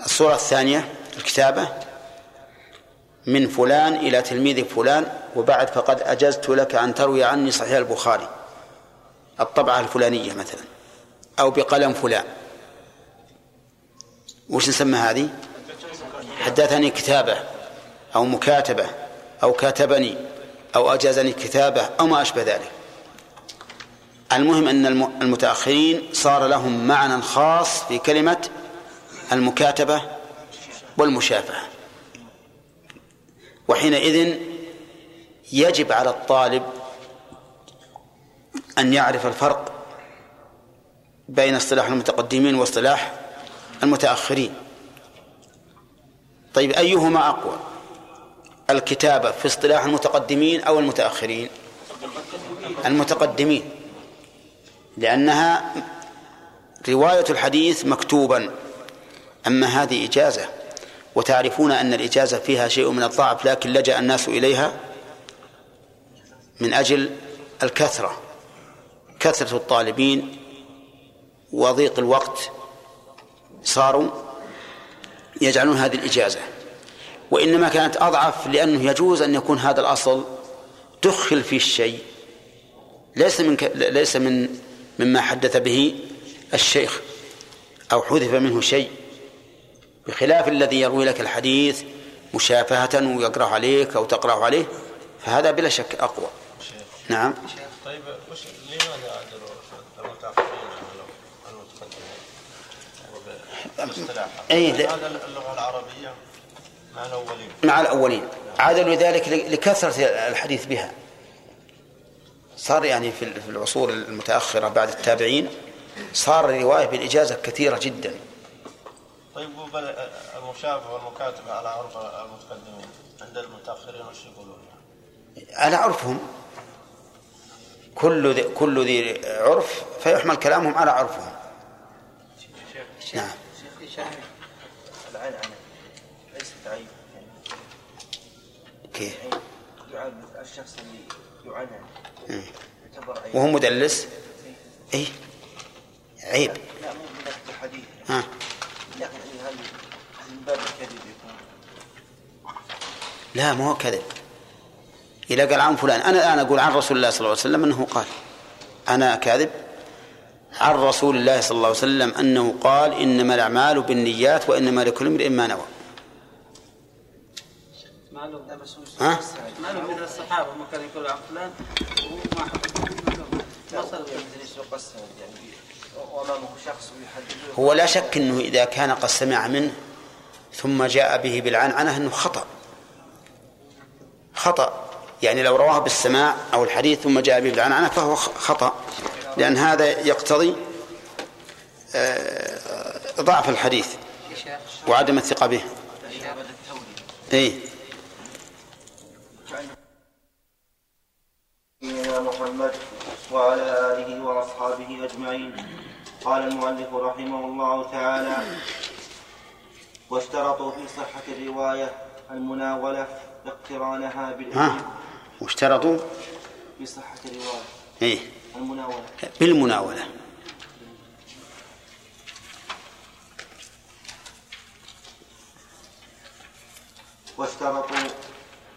الصورة الثانية الكتابة. من فلان إلى تلميذ فلان وبعد فقد أجزت لك أن تروي عني صحيح البخاري الطبعة الفلانية مثلا أو بقلم فلان. وش نسمى هذه؟ حدثني كتابة أو مكاتبة أو كاتبني أو أجازني كتابة أو ما أشبه ذلك. المهم أن المتأخرين صار لهم معنى خاص في كلمة المكاتبة والمشافهة. وحينئذ يجب على الطالب أن يعرف الفرق بين اصطلاح المتقدمين واصطلاح المتأخرين. طيب أيهما أقوى؟ الكتابة في اصطلاح المتقدمين أو المتأخرين؟ المتقدمين لأنها رواية الحديث مكتوبا. أما هذه إجازة وتعرفون أن الإجازة فيها شيء من الضعف لكن لجأ الناس إليها من أجل الكثرة كثرة الطالبين وضيق الوقت صاروا يجعلون هذه الإجازة. وإنما كانت أضعف لأنه يجوز أن يكون هذا الأصل دخل فيه الشيء ليس من ك... ليس من مما حدث به الشيخ أو حذف منه شيء. بخلاف الذي يروي لك الحديث مشافهة ويقرأ عليك أو تقرأ عليه فهذا بلا شك أقوى. نعم. طيب وش لماذا المتأخرين المتقدمين؟ أي اللغة العربية مع الأولين. مع الأولين. عادلوا ذلك لكثرة الحديث بها. صار يعني في العصور المتأخرة بعد التابعين صار الرواية بالإجازة كثيرة جدا. طيب المشافة والمكاتبة على عرف المتقدمين عند المتأخرين وش يقولون؟ على عرفهم. كل ذي كل ذي عرف فيحمل كلامهم على عرفهم. نعم. العنعنة ليست عيب كيف؟ يعاب الشخص اللي يعنى يعتبر عيب وهو مدلس؟ اي عيب. لا مو من الحديث ها لكن يعني هل من باب الكذب يكون. لا ما هو كذب. إذا قال عن فلان أنا الآن أقول عن رسول الله صلى الله عليه وسلم أنه قال. أنا كاذب. عن رسول الله صلى الله عليه وسلم أنه قال إنما الأعمال بالنيات وإنما لكل امرئ ما نوى. ها؟ معلوم من الصحابة ما عن فلان وما وصل يعني شخص هو لا شك أنه إذا كان قد سمع منه ثم جاء به بالعنعنة أنه خطأ. خطأ. يعني لو رواه بالسماع أو الحديث ثم جاء به بالعنعنة فهو خطأ. لأن هذا يقتضي آه، ضعف الحديث وعدم الثقة به. إيه. نبينا محمد وعلى آله وأصحابه أجمعين. قال المؤلف رحمه الله تعالى واشترطوا في صحة الرواية المناولة اقترانها بالإذن ها واشترطوا؟ في صحة الرواية إيه. المناولة. بالمناولة. واشترطوا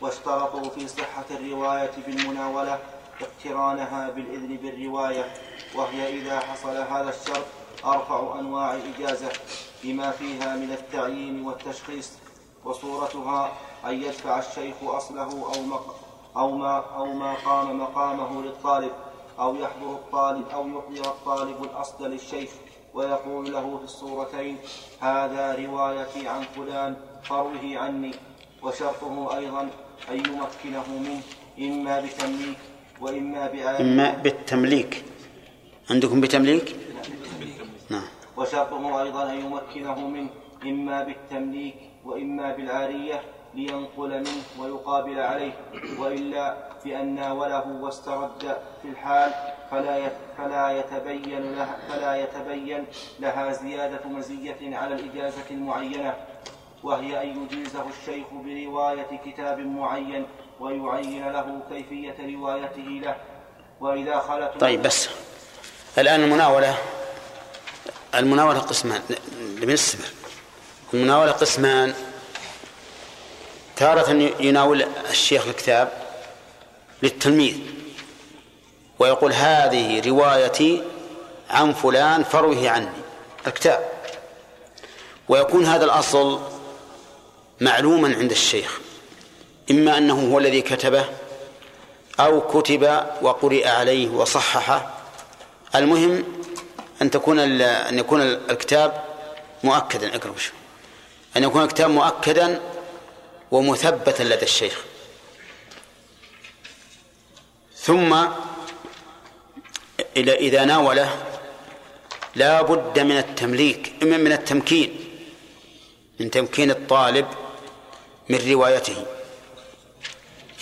واشترطوا في صحة الرواية بالمناولة اقترانها بالإذن بالرواية وهي إذا حصل هذا الشرط أرفع أنواع الإجازة بما فيها من التعيين والتشخيص وصورتها أن يدفع الشيخ أصله أو مق أو ما أو ما قام مقامه للطالب أو يحضر الطالب أو يحضر الطالب الأصل للشيخ ويقول له في الصورتين هذا روايتي عن فلان فروه عني وشرطه أيضا أن يمكنه منه إما بتمليك وإما بآية إما بالتمليك. عندكم بتمليك؟ وشرطه أيضا أن يمكنه منه إما بالتمليك وإما بالعارية لينقل منه ويقابل عليه وإلا بأن ناوله واسترد في الحال فلا فلا يتبين لها فلا يتبين لها زيادة مزية على الإجازة المعينة وهي أن يجيزه الشيخ برواية كتاب معين ويعين له كيفية روايته له. وإذا خلت طيب بس الآن المناولة المناولة قسمان بالنسبة المناولة قسمان. تارة يناول الشيخ الكتاب للتلميذ ويقول هذه روايتي عن فلان فروه عني. الكتاب. ويكون هذا الأصل معلوما عند الشيخ. إما أنه هو الذي كتبه أو كتب وقرئ عليه وصححه. المهم أن تكون أن يكون الكتاب مؤكدا. اقرب شو أن يكون الكتاب مؤكدا ومثبتا لدى الشيخ. ثم إذا إذا ناوله لا بد من التمليك من التمكين من تمكين الطالب من روايته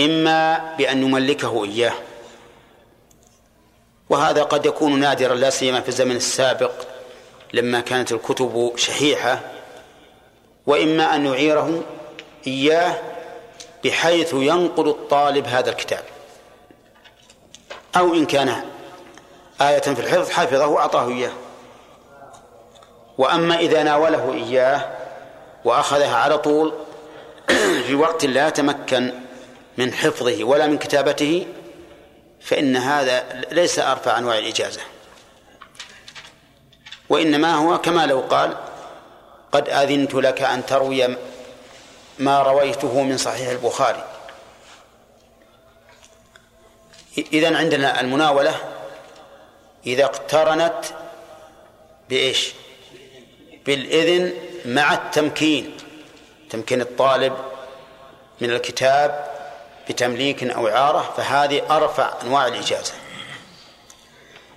إما بأن يملكه إياه. وهذا قد يكون نادرا لا سيما في الزمن السابق لما كانت الكتب شحيحة. وإما أن يعيره إياه بحيث ينقل الطالب هذا الكتاب. أو إن كان آية في الحفظ حفظه وأعطاه إياه. وأما إذا ناوله إياه وأخذها على طول في وقت لا يتمكن من حفظه ولا من كتابته فإن هذا ليس أرفع أنواع الإجازة. وإنما هو كما لو قال قد أذنت لك أن تروي ما رويته من صحيح البخاري. إذن عندنا المناولة إذا اقترنت بإيش؟ بالإذن مع التمكين. تمكين الطالب من الكتاب بتمليك أو إعارة فهذه أرفع أنواع الإجازة.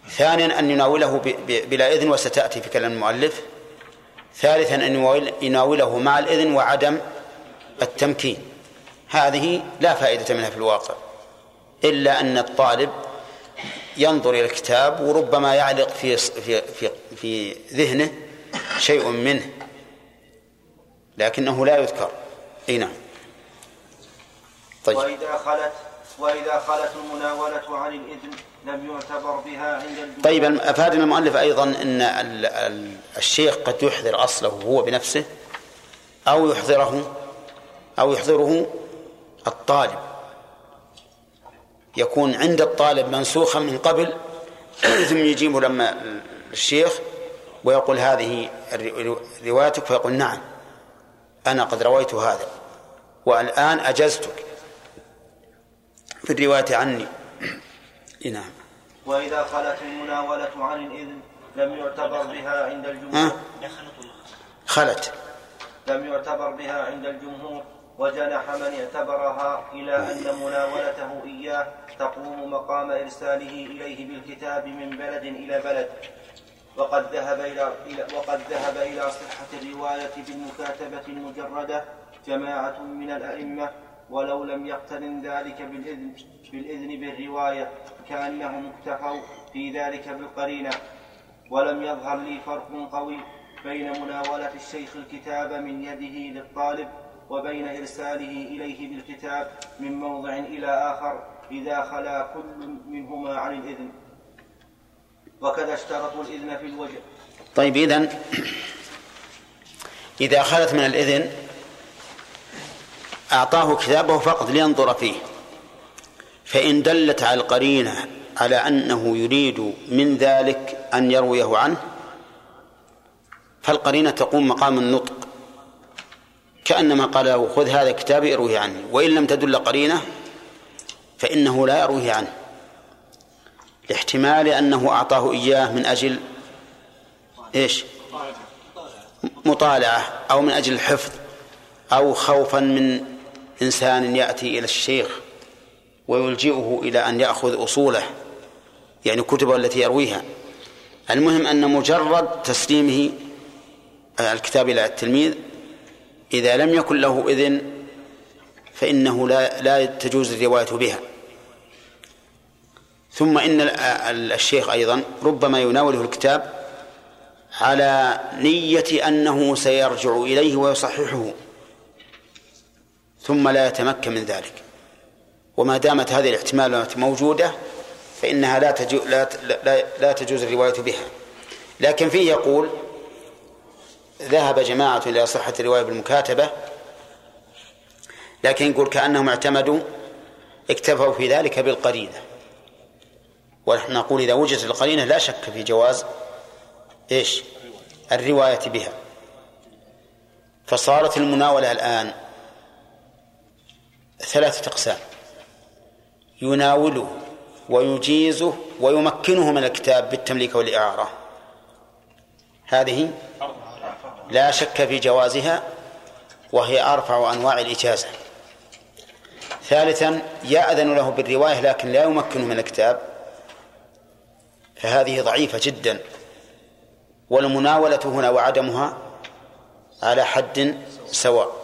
ثانيا أن يناوله بلا إذن وستأتي في كلام المؤلف. ثالثا أن يناوله مع الإذن وعدم التمكين. هذه لا فائدة منها في الواقع إلا أن الطالب ينظر إلى الكتاب وربما يعلق في في في, في ذهنه شيء منه لكنه لا يذكر. إي نعم. طيب. وإذا خلت وإذا خلت المناولة عن الإذن لم يعتبر بها عند الجمهور. طيب أفادنا المؤلف أيضا أن الشيخ قد يحضر أصله هو بنفسه أو يحضره أو يحضره الطالب. يكون عند الطالب منسوخا من قبل ثم يجيبه لما الشيخ ويقول هذه روايتك فيقول نعم أنا قد رويت هذا والآن أجزتك. في الرواية عني. نعم. وإذا خلت المناولة عن الإذن لم يعتبر بها عند الجمهور. خلت. لم يعتبر بها عند الجمهور وجنح من اعتبرها إلى أن مناولته إياه تقوم مقام إرساله إليه بالكتاب من بلد إلى بلد. وقد ذهب إلى وقد ذهب إلى صحة الرواية بالمكاتبة المجردة جماعة من الأئمة ولو لم يقترن ذلك بالإذن بالإذن بالرواية كأنهم اكتفوا في ذلك بالقرينة. ولم يظهر لي فرق قوي بين مناولة الشيخ الكتاب من يده للطالب وبين إرساله إليه بالكتاب من موضع إلى آخر إذا خلا كل منهما عن الإذن. وكذا اشترطوا الإذن في الوجه. طيب إذن إذا خلت من الإذن أعطاه كتابه فقط لينظر فيه. فإن دلت على القرينة على أنه يريد من ذلك أن يرويه عنه فالقرينة تقوم مقام النطق. كأنما قال له خذ هذا كتابي اروه عني. وإن لم تدل قرينة فإنه لا يرويه عنه. لاحتمال أنه أعطاه إياه من أجل إيش؟ مطالعة أو من أجل الحفظ أو خوفا من إنسان يأتي إلى الشيخ ويلجئه إلى أن يأخذ أصوله يعني كتبه التي يرويها. المهم أن مجرد تسليمه الكتاب إلى التلميذ إذا لم يكن له إذن فإنه لا لا تجوز الرواية بها. ثم إن الشيخ أيضا ربما يناوله الكتاب على نية أنه سيرجع إليه ويصححه. ثم لا يتمكن من ذلك. وما دامت هذه الاحتمالات موجودة فإنها لا تجوز لا, لا, لا تجوز الرواية بها. لكن فيه يقول ذهب جماعة إلى صحة الرواية بالمكاتبة لكن يقول كأنهم اعتمدوا اكتفوا في ذلك بالقرينة. ونحن نقول إذا وجدت القرينة لا شك في جواز إيش؟ الرواية بها. فصارت المناولة الآن ثلاثة أقسام. يناوله ويجيزه ويمكنه من الكتاب بالتمليك والإعارة. هذه لا شك في جوازها وهي أرفع أنواع الإجازة. ثالثا يأذن له بالرواية لكن لا يمكنه من الكتاب. فهذه ضعيفة جدا. والمناولة هنا وعدمها على حد سواء.